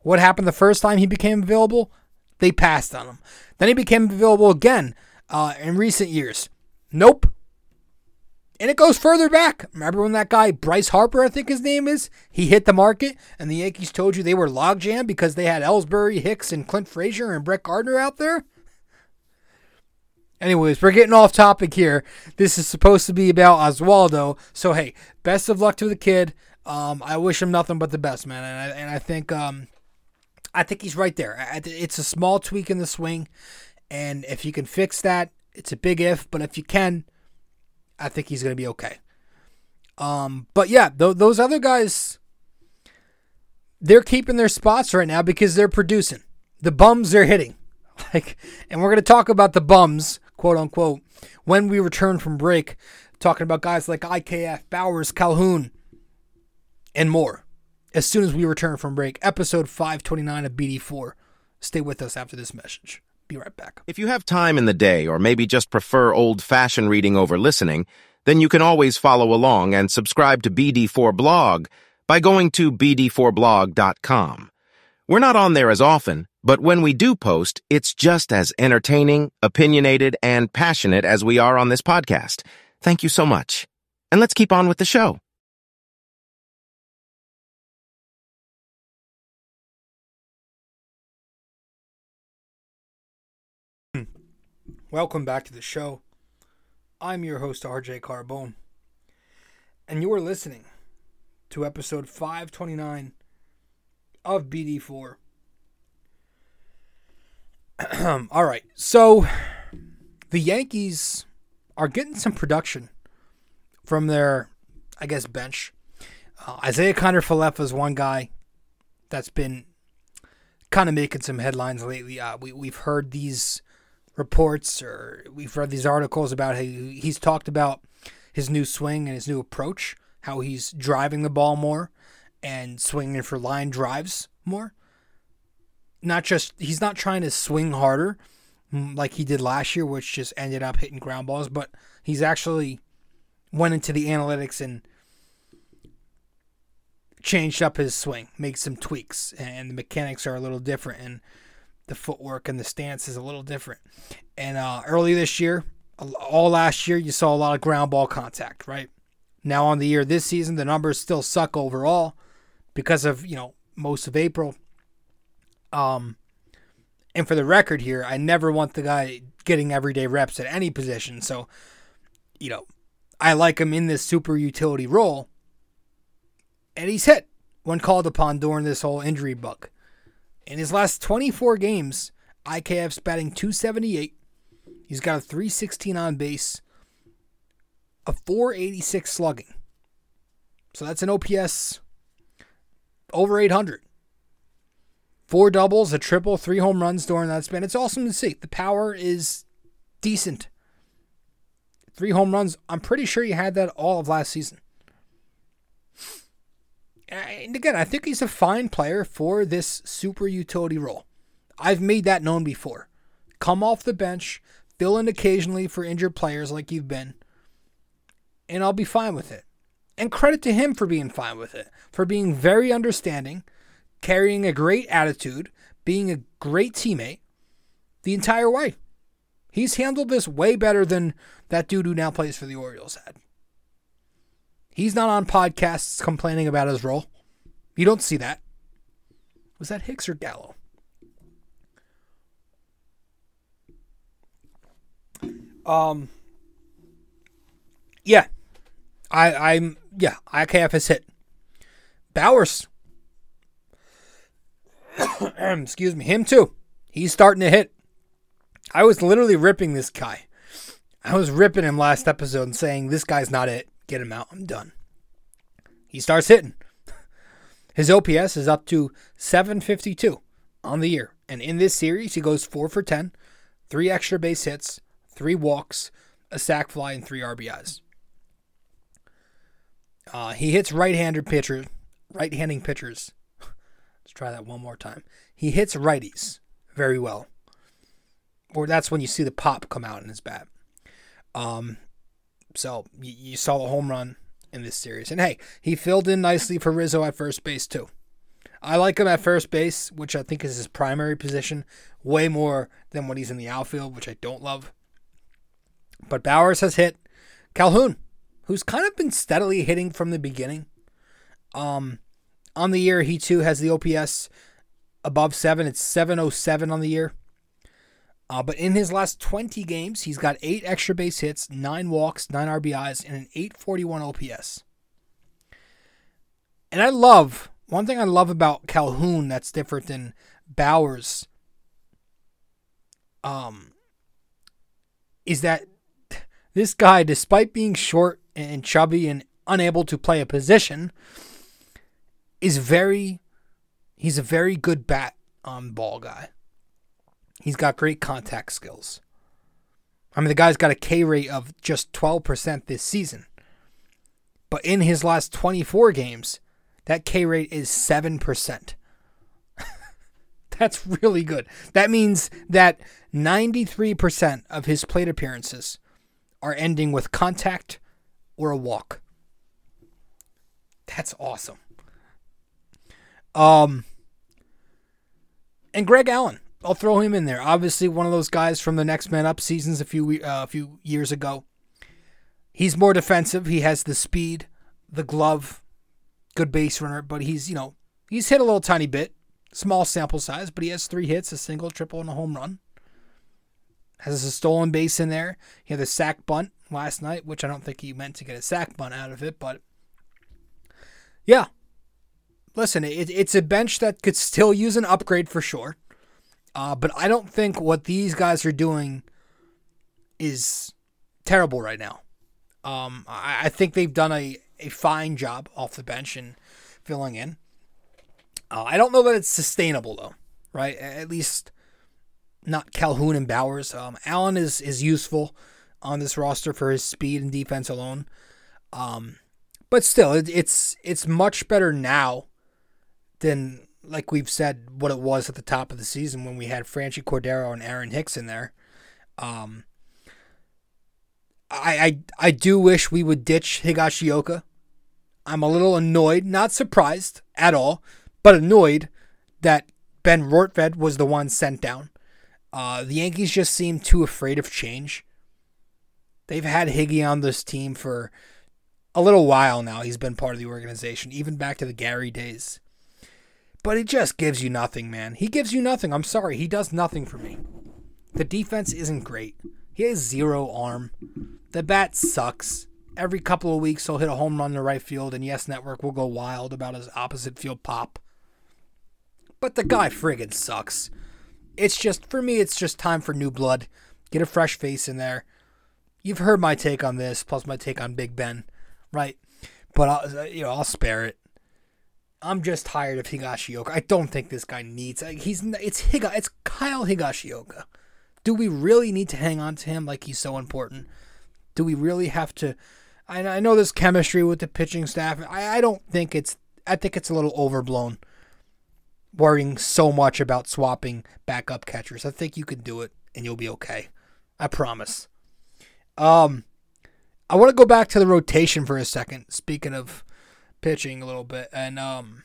What happened the first time he became available? They passed on him. Then he became available again uh, in recent years. Nope. And it goes further back. Remember when that guy, Bryce Harper, I think his name is, he hit the market and the Yankees told you they were logjam because they had Ellsbury, Hicks, and Clint Frazier and Brett Gardner out there? Anyways, we're getting off topic here. This is supposed to be about Oswaldo. So, hey, best of luck to the kid. Um, I wish him nothing but the best, man. And I, and I think um, I think he's right there. It's a small tweak in the swing. And if you can fix that, it's a big if. But if you can, I think he's going to be okay. Um, but yeah, th- those other guys, they're keeping their spots right now because they're producing. The bums they're hitting. [LAUGHS] Like, and we're going to talk about the bums, quote unquote, when we return from break, talking about guys like IKF, Bauers, Calhoun, and more. As soon as we return from break, episode 529 of BD4. Stay with us after this message. Be right back. If you have time in the day or maybe just prefer old-fashioned reading over listening, then you can always follow along and subscribe to BD4 Blog by going to bd4blog.com. We're not on there as often, but when we do post, it's just as entertaining, opinionated, and passionate as we are on this podcast. Thank you so much. And let's keep on with the show. Welcome back to the show. I'm your host, RJ Carbone, and you are listening to episode 529 of BD4. [CLEARS THROAT] All right, so the Yankees are getting some production from their, I guess, bench. Uh, Isiah Kiner-Falefa is one guy that's been kind of making some headlines lately. Uh, we, we've heard these reports or we've read these articles about how he's talked about his new swing and his new approach, how he's driving the ball more and swinging for line drives more. Not just he's not trying to swing harder mm, like he did last year, which just ended up hitting ground balls, but he's actually went into the analytics and changed up his swing, made some tweaks, and the mechanics are a little different. And the footwork and the stance is a little different. And uh, early this year, all last year, you saw a lot of ground ball contact, right? Now on the year this season, the numbers still suck overall because of you know most of April. Um, and for the record here, I never want the guy getting everyday reps at any position. So, you know, I like him in this super utility role, and he's hit when called upon during this whole injury bug. In his last 24 games, IKF's batting 278. He's got a 316 on base, a 486 slugging. So that's an OPS over 800. Four doubles, a triple, three home runs during that span. It's awesome to see. The power is decent. Three home runs. I'm pretty sure he had that all of last season. And again, I think he's a fine player for this super utility role. I've made that known before. Come off the bench, fill in occasionally for injured players like you've been, and I'll be fine with it. And credit to him for being fine with it, for being very understanding, carrying a great attitude, being a great teammate the entire way. He's handled this way better than that dude who now plays for the Orioles had. He's not on podcasts complaining about his role. You don't see that. Was that Hicks or Gallo? Um. Yeah, I I'm yeah IKF has hit. Bauers, [COUGHS] Excuse me, him too. He's starting to hit. I was literally ripping this guy. I was ripping him last episode and saying this guy's not it. Get him out. I'm done. He starts hitting. His OPS is up to 752 on the year. And in this series, he goes 4 for 10, three extra base hits, three walks, a sac fly, and three RBIs. Uh, he hits right-handed pitchers, right-handing pitchers. Let's try that one more time. he hits righties very well. Or that's when you see the pop come out in his bat. Um, so you, you saw the home run in this series. And hey, he filled in nicely for Rizzo at first base too. I like him at first base, which I think is his primary position, way more than when he's in the outfield, which I don't love. But Bauers has hit Calhoun, who's kind of been steadily hitting from the beginning. Um, on the year, he too has the OPS above seven. It's 707 on the year. Uh, but in his last 20 games, he's got eight extra base hits, nine walks, nine RBIs, and an 841 OPS. And I love one thing I love about Calhoun that's different than Bauers Um, is that this guy, despite being short and chubby and unable to play a position, is very he's a very good bat on ball guy. He's got great contact skills. I mean, the guy's got a K rate of just 12% this season. But in his last 24 games, that K rate is 7%. [LAUGHS] That's really good. That means that 93% of his plate appearances are ending with contact or a walk. That's awesome. Um, and Greg Allen, I'll throw him in there. Obviously, one of those guys from the Next Man Up seasons a few uh, a few years ago. He's more defensive. He has the speed, the glove, good base runner, but he's you know he's hit a little tiny bit, small sample size, but he has three hits, a single, triple, and a home run. Has a stolen base in there. He had a sack bunt last night, which I don't think he meant to get a sack bunt out of it, but yeah, listen, it, it's a bench that could still use an upgrade for sure. Uh, but I don't think what these guys are doing is terrible right now. Um, I, I, think they've done a, a fine job off the bench and filling in. Uh, I don't know that it's sustainable though, right? At least not Calhoun and Bauers. Um, Allen is is useful on this roster for his speed and defense alone. Um, but still, it, it's it's much better now than like we've said what it was at the top of the season when we had Franchy Cordero and Aaron Hicks in there. Um, I, I I do wish we would ditch Higashioka. I'm a little annoyed, not surprised at all, but annoyed that Ben Rortvedt was the one sent down. Uh, the Yankees just seem too afraid of change. They've had Higgy on this team for a little while now. He's been part of the organization, even back to the Gary days. But he just gives you nothing, man. He gives you nothing. I'm sorry. He does nothing for me. The defense isn't great. He has zero arm. The bat sucks. Every couple of weeks, he'll hit a home run to right field, and Yes Network will go wild about his opposite field pop. But the guy friggin' sucks. It's just, for me, it's just time for new blood. Get a fresh face in there. You've heard my take on this, plus my take on Big Ben, right? But I'll, you know, I'll spare it. I'm just tired of Higashioka. I don't think this guy needs. He's it's Higa. It's Kyle Higashioka. Do we really need to hang on to him like he's so important? Do we really have to? I, I know there's chemistry with the pitching staff. I, I don't think it's. I think it's a little overblown. Worrying so much about swapping backup catchers. I think you can do it and you'll be okay. I promise. Um, I want to go back to the rotation for a second. Speaking of pitching a little bit, and um,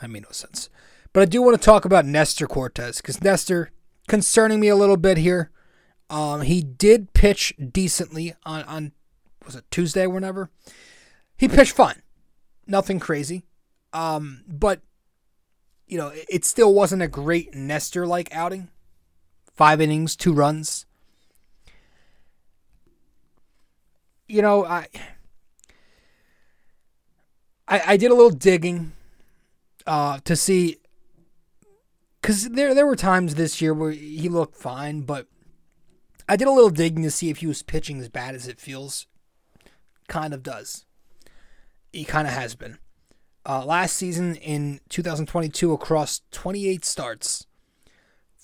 that made no sense. But I do want to talk about Nestor Cortes because Nestor concerning me a little bit here. Um, he did pitch decently on on was it Tuesday, or whenever he pitched fine, nothing crazy. Um, but you know, it, it still wasn't a great Nestor like outing. Five innings, two runs. You know, I I, I did a little digging uh, to see because there there were times this year where he looked fine, but I did a little digging to see if he was pitching as bad as it feels. Kind of does. He kind of has been. Uh, last season in 2022, across 28 starts,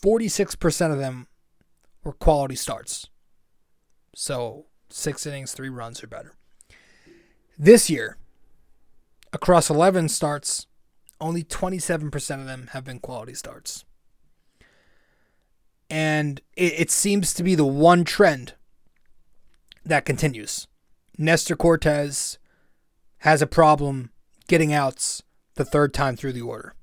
46% of them were quality starts. So six innings, three runs or better. This year, across 11 starts, only 27% of them have been quality starts. And it, it seems to be the one trend that continues. Nestor Cortes has a problem getting outs the third time through the order.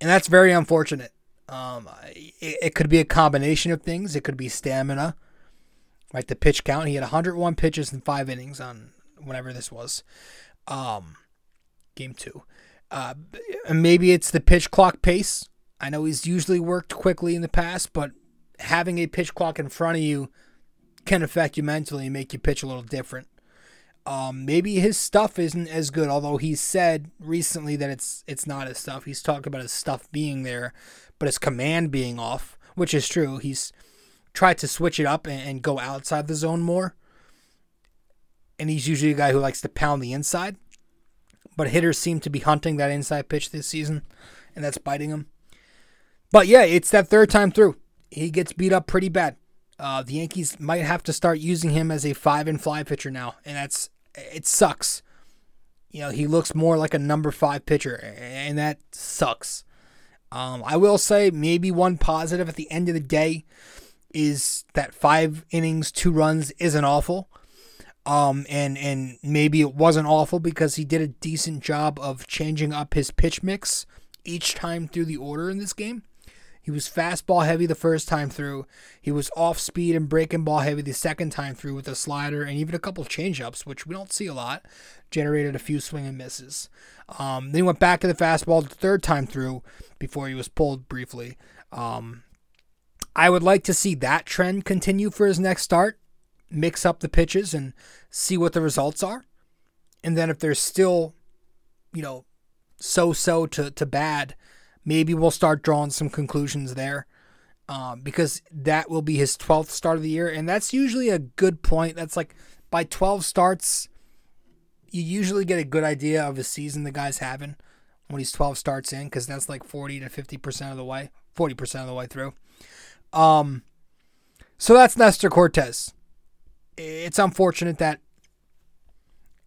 And that's very unfortunate. Um, it, it could be a combination of things. It could be stamina, like the pitch count. He had 101 pitches in five innings on whenever this was, um, game two. Uh, maybe it's the pitch clock pace. I know he's usually worked quickly in the past, but having a pitch clock in front of you can affect you mentally and make you pitch a little different. Um, maybe his stuff isn't as good, although he said recently that it's it's not his stuff. He's talked about his stuff being there, but his command being off, which is true. He's tried to switch it up and, and go outside the zone more. And he's usually a guy who likes to pound the inside. But hitters seem to be hunting that inside pitch this season, and that's biting him. But yeah, it's that third time through. He gets beat up pretty bad. Uh, the Yankees might have to start using him as a five and fly pitcher now, and that's it sucks. You know, he looks more like a number five pitcher, and that sucks. Um, I will say maybe one positive at the end of the day is that five innings, two runs isn't awful. Um, and and maybe it wasn't awful because he did a decent job of changing up his pitch mix each time through the order in this game. He was fastball heavy the first time through. He was off speed and breaking ball heavy the second time through with a slider and even a couple changeups, which we don't see a lot. Generated a few swing and misses. Um, then he went back to the fastball the third time through before he was pulled briefly. Um, I would like to see that trend continue for his next start. Mix up the pitches and see what the results are. And then if there's still, you know, so so to, to bad, maybe we'll start drawing some conclusions there. Um, because that will be his 12th start of the year. And that's usually a good point. That's like by 12 starts, you usually get a good idea of the season the guy's having when he's 12 starts in, because that's like 40 to 50% of the way, 40% of the way through. Um, so that's Nestor Cortes. It's unfortunate that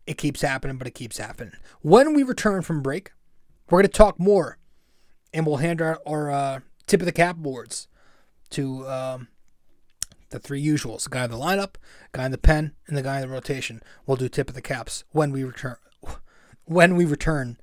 it keeps happening, but it keeps happening. When we return from break, we're going to talk more and we'll hand our, our uh, tip of the cap awards to um, the three usuals: the guy in the lineup, guy in the pen, and the guy in the rotation. We'll do tip of the caps when we return. When we return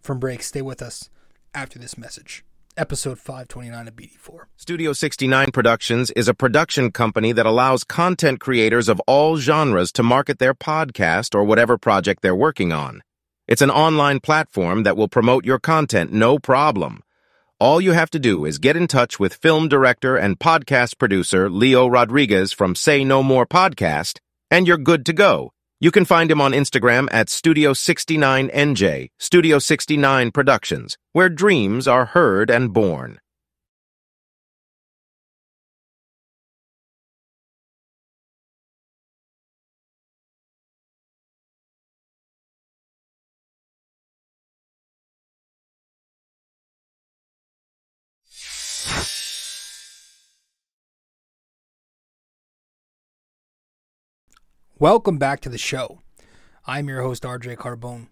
from break, stay with us after this message. Episode 529 of BD4. Studio 69 Productions is a production company that allows content creators of all genres to market their podcast or whatever project they're working on. It's an online platform that will promote your content no problem. All you have to do is get in touch with film director and podcast producer Leo Rodriguez from Say No More Podcast, and you're good to go. You can find him on Instagram at Studio69NJ, Studio 69 Productions, where dreams are heard and born. Welcome back to the show. I'm your host, RJ Carbone.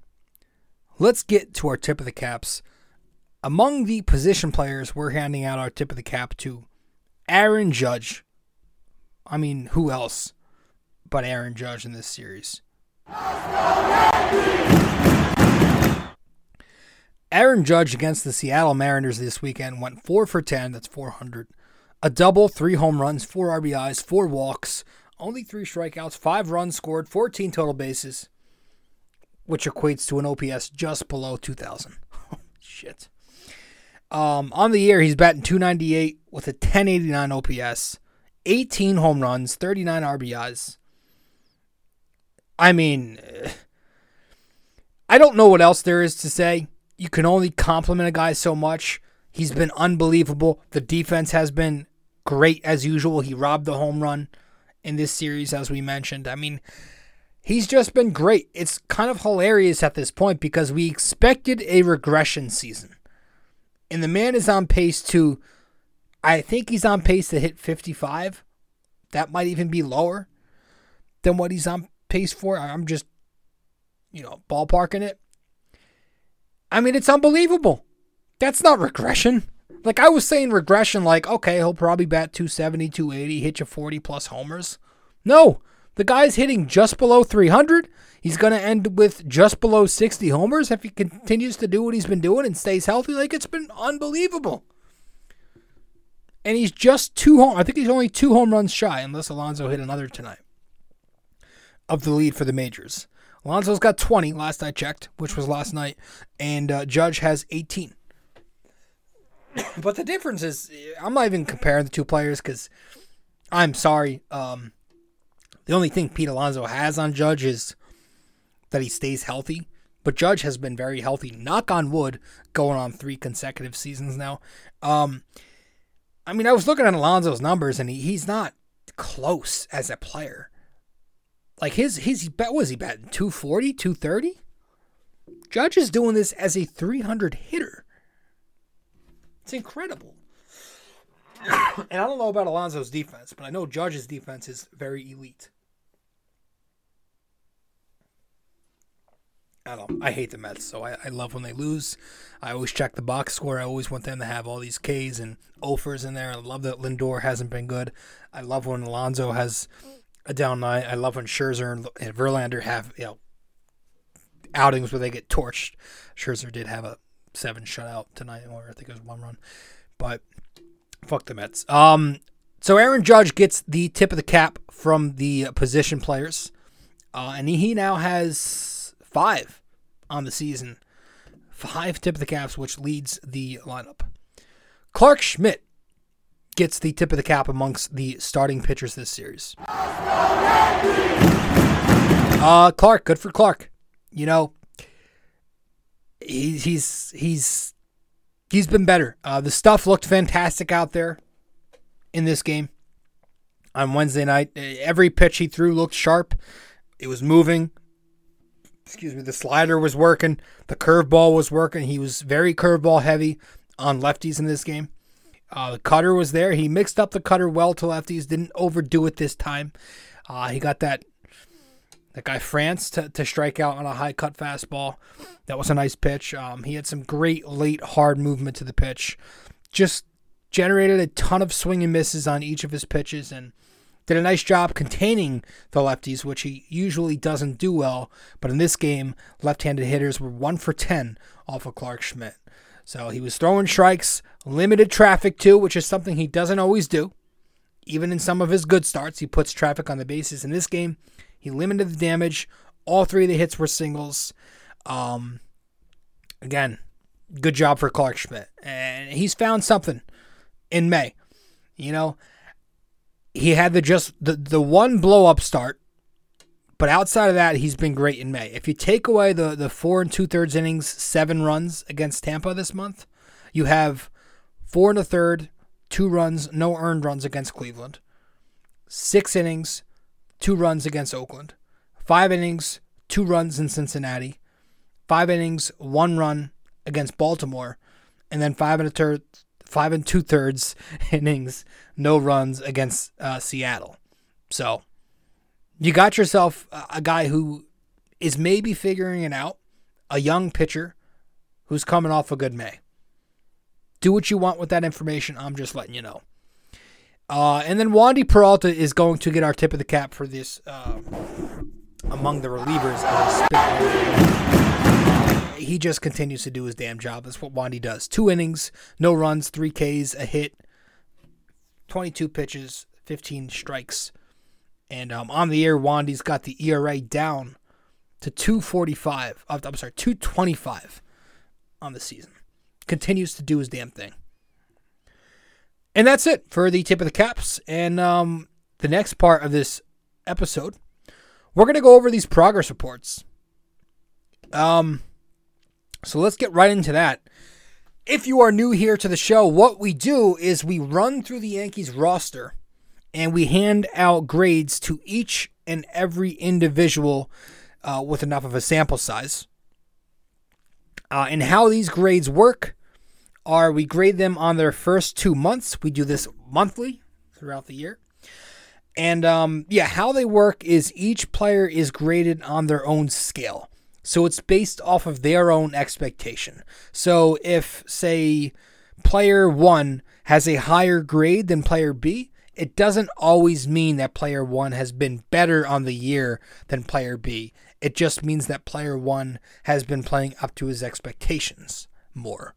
Let's get to our tip of the caps. Among the position players, we're handing out our tip of the cap to Aaron Judge. I mean, who else but Aaron Judge in this series? Aaron Judge against the Seattle Mariners this weekend went 4 for 10, that's 400. A double, three home runs, four RBIs, four walks, only three strikeouts, five runs scored, 14 total bases, which equates to an OPS just below 2,000. [LAUGHS] Shit. Um, on the year, he's batting 298 with a 1089 OPS, 18 home runs, 39 RBIs. I mean, I don't know what else there is to say. You can only compliment a guy so much. He's been unbelievable. The defense has been great as usual. He robbed the home run in this series, as we mentioned. I mean, he's just been great. It's kind of hilarious at this point because we expected a regression season. And the man is on pace to, I think he's on pace to hit 55. That might even be lower than what he's on pace for. I'm just, you know, ballparking it. I mean, it's unbelievable. That's not regression. Like I was saying regression like okay, he'll probably bat 270, 280, hit you 40 plus homers. No. The guy's hitting just below 300. He's going to end with just below 60 homers if he continues to do what he's been doing and stays healthy. Like it's been unbelievable. And he's just two home. I think he's only two home runs shy, unless Alonso hit another tonight, of the lead for the majors. Alonso's got 20 last I checked, which was last night, and uh, Judge has 18. [COUGHS] but the difference is, I'm not even comparing the two players because I'm sorry. Um, the only thing Pete Alonso has on Judge is that he stays healthy. But Judge has been very healthy. Knock on wood, going on three consecutive seasons now. Um, I mean, I was looking at Alonso's numbers, and he, he's not close as a player. Like his his bet was he batting 240, 230? Judge is doing this as a 300 hitter. It's incredible. [COUGHS] and I don't know about Alonso's defense, but I know Judge's defense is very elite. I don't. I hate the Mets, so I, I love when they lose. I always check the box score. I always want them to have all these Ks and Offers in there. I love that Lindor hasn't been good. I love when Alonso has a down night. I love when Scherzer and Verlander have you know outings where they get torched. Scherzer did have a seven shutout tonight, or I think it was one run. But fuck the Mets. Um, so Aaron Judge gets the tip of the cap from the position players, uh, and he now has five on the season, five tip of the caps, which leads the lineup. Clarke Schmidt gets the tip of the cap amongst the starting pitchers this series. Uh, Clarke, good for Clarke. You know, he's he's he's he's been better. Uh, the stuff looked fantastic out there in this game on Wednesday night. Every pitch he threw looked sharp. It was moving. Excuse me. The slider was working. The curveball was working. He was very curveball heavy on lefties in this game. Uh, the cutter was there. He mixed up the cutter well to lefties. Didn't overdo it this time. Uh, he got that that guy France to, to strike out on a high cut fastball. That was a nice pitch. Um, he had some great late hard movement to the pitch. Just generated a ton of swing and misses on each of his pitches and did a nice job containing the lefties, which he usually doesn't do well. But in this game, left handed hitters were one for 10 off of Clarke Schmidt. So he was throwing strikes, limited traffic too, which is something he doesn't always do. Even in some of his good starts, he puts traffic on the bases. In this game, he limited the damage. All three of the hits were singles. Um, again, good job for Clarke Schmidt. And he's found something in May. You know, he had the just the, the one blow up start, but outside of that, he's been great in May. If you take away the the four and two thirds innings, seven runs against Tampa this month, you have four and a third, two runs, no earned runs against Cleveland, six innings, two runs against Oakland, five innings, two runs in Cincinnati, five innings, one run against Baltimore, and then five and a third, five and two thirds [LAUGHS] innings, no runs against uh, Seattle. So you got yourself a guy who is maybe figuring it out, a young pitcher who's coming off a good May. Do what you want with that information. I'm just letting you know. Uh, and then Wandy Peralta is going to get our tip of the cap for this uh, among the relievers. Uh, he just continues to do his damn job. That's what Wandy does. Two innings, no runs, three Ks, a hit, 22 pitches, 15 strikes. And um, on the air, Wandy's got the ERA down to 245. I'm sorry, 225 on the season. Continues to do his damn thing. And that's it for the tip of the caps. And um, the next part of this episode, we're going to go over these progress reports. Um, so let's get right into that. If you are new here to the show, what we do is we run through the Yankees roster and we hand out grades to each and every individual uh, with enough of a sample size. Uh, and how these grades work are we grade them on their first two months. We do this monthly throughout the year. And um, yeah, how they work is each player is graded on their own scale. So it's based off of their own expectation. So if, say, player one has a higher grade than player B, it doesn't always mean that player one has been better on the year than player B. It just means that player one has been playing up to his expectations more.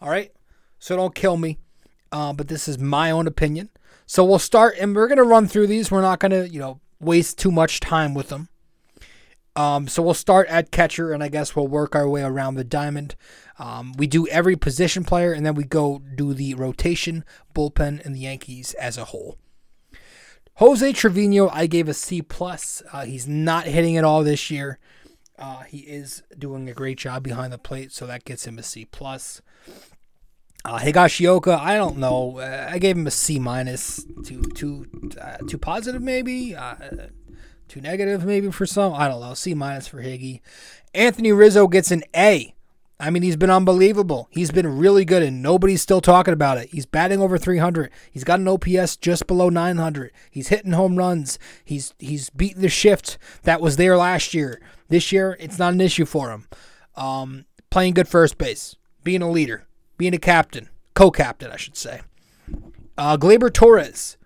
All right? So don't kill me. Uh, but this is my own opinion. So we'll start, and we're going to run through these. We're not going to, you know, waste too much time with them. Um, so we'll start at catcher, and I guess we'll work our way around the diamond. Um, we do every position player, and then we go do the rotation, bullpen, and the Yankees as a whole. Jose Trevino, I gave a C plus. Uh, he's not hitting it all this year. Uh, he is doing a great job behind the plate, so that gets him a C plus. Uh, Higashioka, I don't know. Uh, I gave him a C minus, too too uh, too positive maybe, uh, too negative maybe for some. I don't know. C minus for Higgy. Anthony Rizzo gets an A. I mean, he's been unbelievable. He's been really good, and nobody's still talking about it. He's batting over 300. He's got an OPS just below 900. He's hitting home runs. He's he's beating the shift that was there last year. This year, it's not an issue for him. Um, playing good first base, being a leader, being a captain, co-captain, I should say. Uh, Gleyber Torres,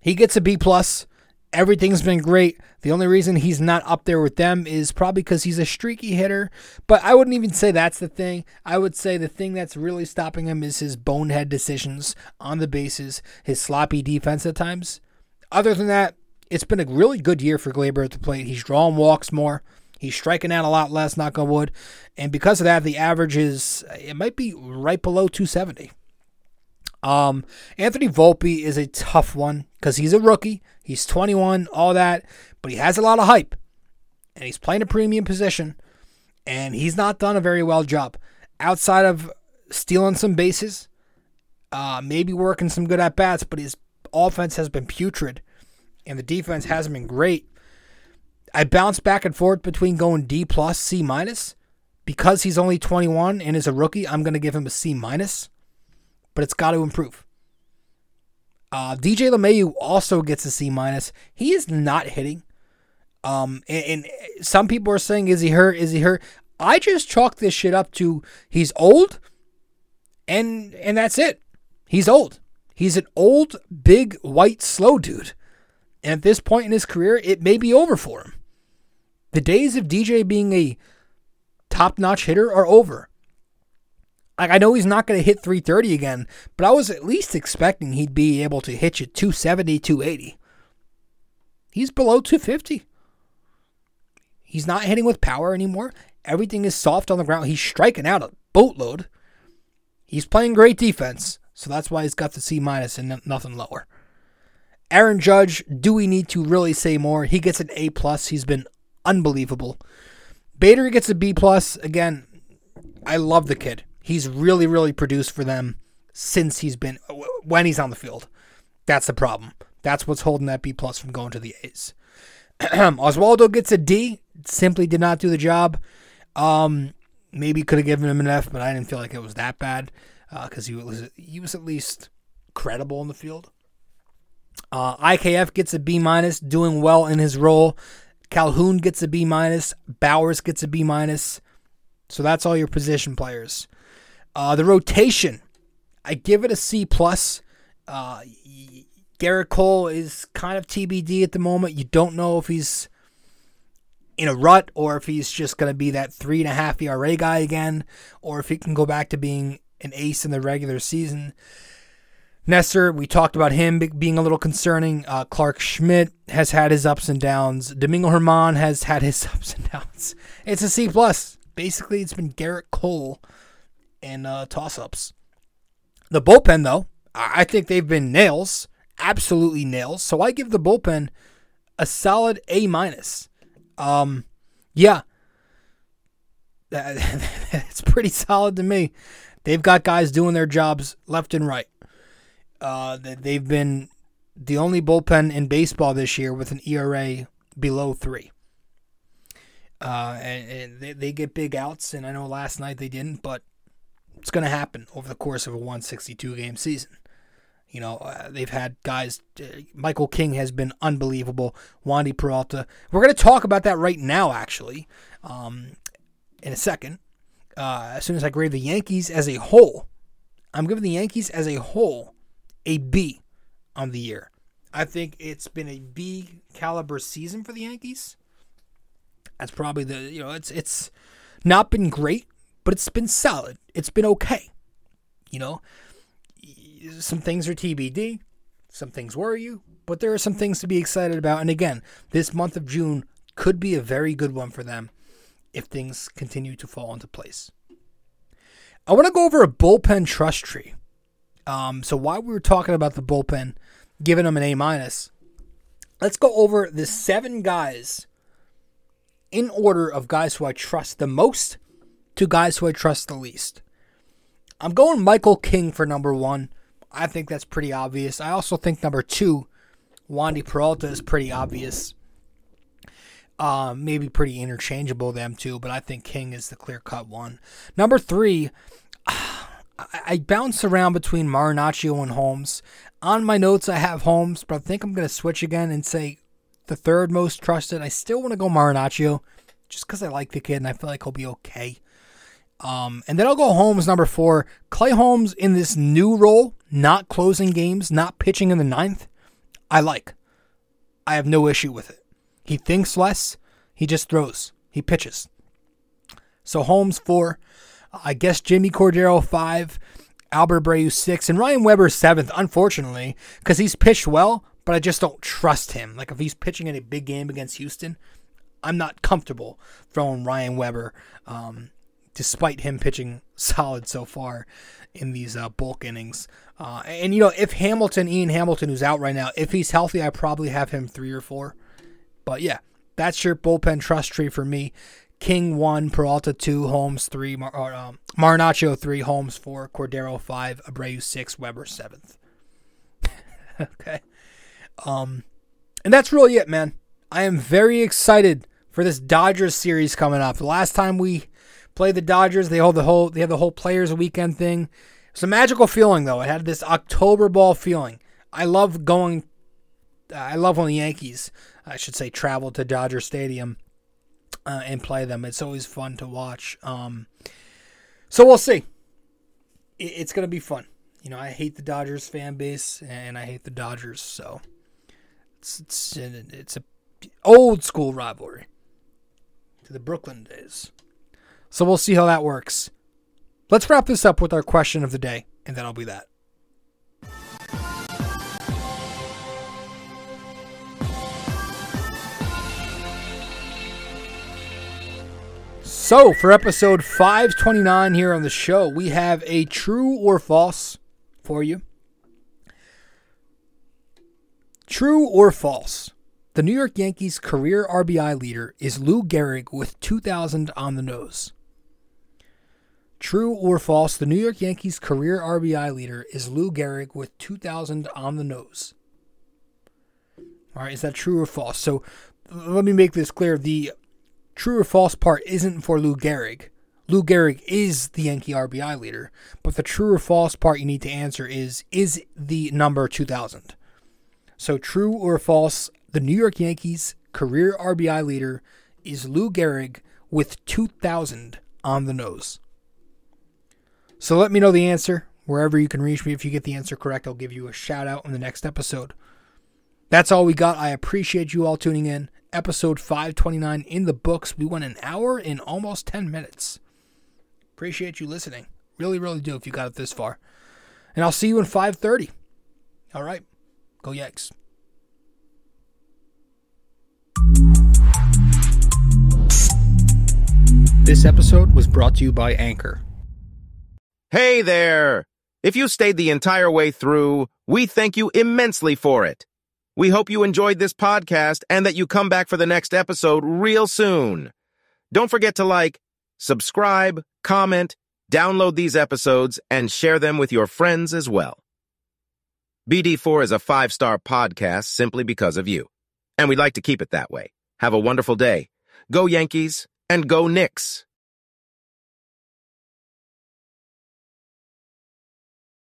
he gets a B plus. Everything's been great. The only reason he's not up there with them is probably because he's a streaky hitter. But I wouldn't even say that's the thing. I would say the thing that's really stopping him is his bonehead decisions on the bases, his sloppy defense at times. Other than that, it's been a really good year for Gleyber at the plate. He's drawing walks more. He's striking out a lot less, knock on wood. And because of that, the average is, it might be right below 270. Um, Anthony Volpe is a tough one because he's a rookie. He's 21, all that, but he has a lot of hype, and he's playing a premium position, and he's not done a very well job outside of stealing some bases, uh, maybe working some good at bats, but his offense has been putrid, and the defense hasn't been great. I bounce back and forth between going D plus, C minus. Because he's only 21 and is a rookie, I'm going to give him a C minus but it's got to improve. Uh, DJ LeMahieu also gets a C minus. He is not hitting. Um, and, and, some people are saying, "Is he hurt? Is he hurt?" I just chalk this shit up to he's old, and and that's it. He's old. He's an old, big, white, slow dude. And at this point in his career, it may be over for him. The days of DJ being a top-notch hitter are over. Like I know he's not going to hit 330 again, but I was at least expecting he'd be able to hit you 270, 280. He's below 250. He's not hitting with power anymore. Everything is soft on the ground. He's striking out a boatload. He's playing great defense, so that's why he's got the C minus and nothing lower. Aaron Judge, do we need to really say more? He gets an A plus. He's been unbelievable. Bader gets a B plus. Again, I love the kid. He's really, really produced for them since he's been when he's on the field. That's the problem. That's what's holding that B plus from going to the A's. [CLEARS THROAT] Oswaldo gets a D. Simply did not do the job. Um, maybe could have given him an F, but I didn't feel like it was that bad because uh, he was he was at least credible in the field. Uh, IKF gets a B minus, doing well in his role. Calhoun gets a B minus. Bauers gets a B minus. So that's all your position players. Uh, the rotation, I give it a C plus. Uh, Gerrit Cole is kind of TBD at the moment. You don't know if he's in a rut or if he's just going to be that three and a half ERA guy again, or if he can go back to being an ace in the regular season. Nestor, we talked about him being a little concerning. Uh, Clarke Schmidt has had his ups and downs. Domingo Germán has had his [LAUGHS] ups and downs. It's a C plus. Basically, it's been Gerrit Cole and uh, toss ups. The bullpen, though, I think they've been nails, absolutely nails. So I give the bullpen a solid A minus. Um, yeah, it's [LAUGHS] pretty solid to me. They've got guys doing their jobs left and right. Uh, they've been the only bullpen in baseball this year with an ERA below three. Uh, and, and they, they get big outs, and I know last night they didn't, but it's going to happen over the course of a 162 game season. You know, uh, they've had guys. Uh, Michael King has been unbelievable. Wandy Peralta. We're going to talk about that right now, actually, um, in a second. Uh, as soon as I grade the Yankees as a whole, I'm giving the Yankees as a whole a B on the year. I think it's been a B caliber season for the Yankees. That's probably the you know it's it's not been great, but it's been solid. It's been okay. You know, some things are TBD, some things worry you, but there are some things to be excited about. And again, this month of June could be a very good one for them if things continue to fall into place. I want to go over a bullpen trust tree. Um, so while we were talking about the bullpen, giving them an A minus, let's go over the seven guys in order of guys who I trust the most to guys who I trust the least. I'm going Michael King for number one. I think that's pretty obvious. I also think number two, Wandy Peralta, is pretty obvious. Uh, maybe pretty interchangeable, them two, but I think King is the clear cut one. Number three, [SIGHS] I, I bounce around between Marinaccio and Holmes. On my notes, I have Holmes, but I think I'm going to switch again and say the third most trusted. I still want to go Marinaccio just because I like the kid and I feel like he'll be okay. Um, and then I'll go Holmes number four. Clay Holmes in this new role, not closing games, not pitching in the ninth, I like. I have no issue with it. He thinks less, he just throws, he pitches. So Holmes four, I guess Jimmy Cordero five, Albert Abreu six, and Ryan Weber seventh, unfortunately, because he's pitched well, but I just don't trust him. Like if he's pitching in a big game against Houston, I'm not comfortable throwing Ryan Weber. Um, despite him pitching solid so far in these uh, bulk innings. Uh, and, you know, if Hamilton, Ian Hamilton, who's out right now, if he's healthy, I probably have him three or four. But yeah, that's your bullpen trust tree for me. King one, Peralta two, Holmes three, Mar- or, um, Marinaccio three, Holmes four, Cordero five, Abreu six, Weber seventh. [LAUGHS] okay, um, and that's really it, man. I am very excited for this Dodgers series coming up. The last time we play the Dodgers. They hold the whole they have the whole players weekend thing. It's a magical feeling though. It had this October ball feeling. I love going. I love when the Yankees, I should say, travel to Dodger Stadium uh, and play them. It's always fun to watch. Um, so we'll see. It, it's gonna be fun. You know, I hate the Dodgers fan base and I hate the Dodgers, so it's it's it's a old school rivalry to the Brooklyn days. So we'll see how that works. Let's wrap this up with our question of the day, and then I'll be that. So, for episode 529 here on the show, we have a true or false for you. True or false? The New York Yankees career RBI leader is Lou Gehrig with 2,000 on the nose. True or false, the New York Yankees career RBI leader is Lou Gehrig with 2,000 on the nose. All right, is that true or false? So let me make this clear. The true or false part isn't for Lou Gehrig. Lou Gehrig is the Yankee RBI leader, but the true or false part you need to answer is is the number 2000. So true or false, the New York Yankees career RBI leader is Lou Gehrig with 2000 on the nose. So let me know the answer wherever you can reach me. If you get the answer correct, I'll give you a shout out in the next episode. That's all we got. I appreciate you all tuning in. Episode 529 in the books. We went an hour in almost 10 minutes. Appreciate you listening. Really, really do if you got it this far. And I'll see you in 530. All right. Go Yanks. This episode was brought to you by Anchor. Hey there! If you stayed the entire way through, we thank you immensely for it. We hope you enjoyed this podcast and that you come back for the next episode real soon. Don't forget to like, subscribe, comment, download these episodes, and share them with your friends as well. BD4 is a five-star podcast simply because of you. And we'd like to keep it that way. Have a wonderful day. Go Yankees and go Knicks.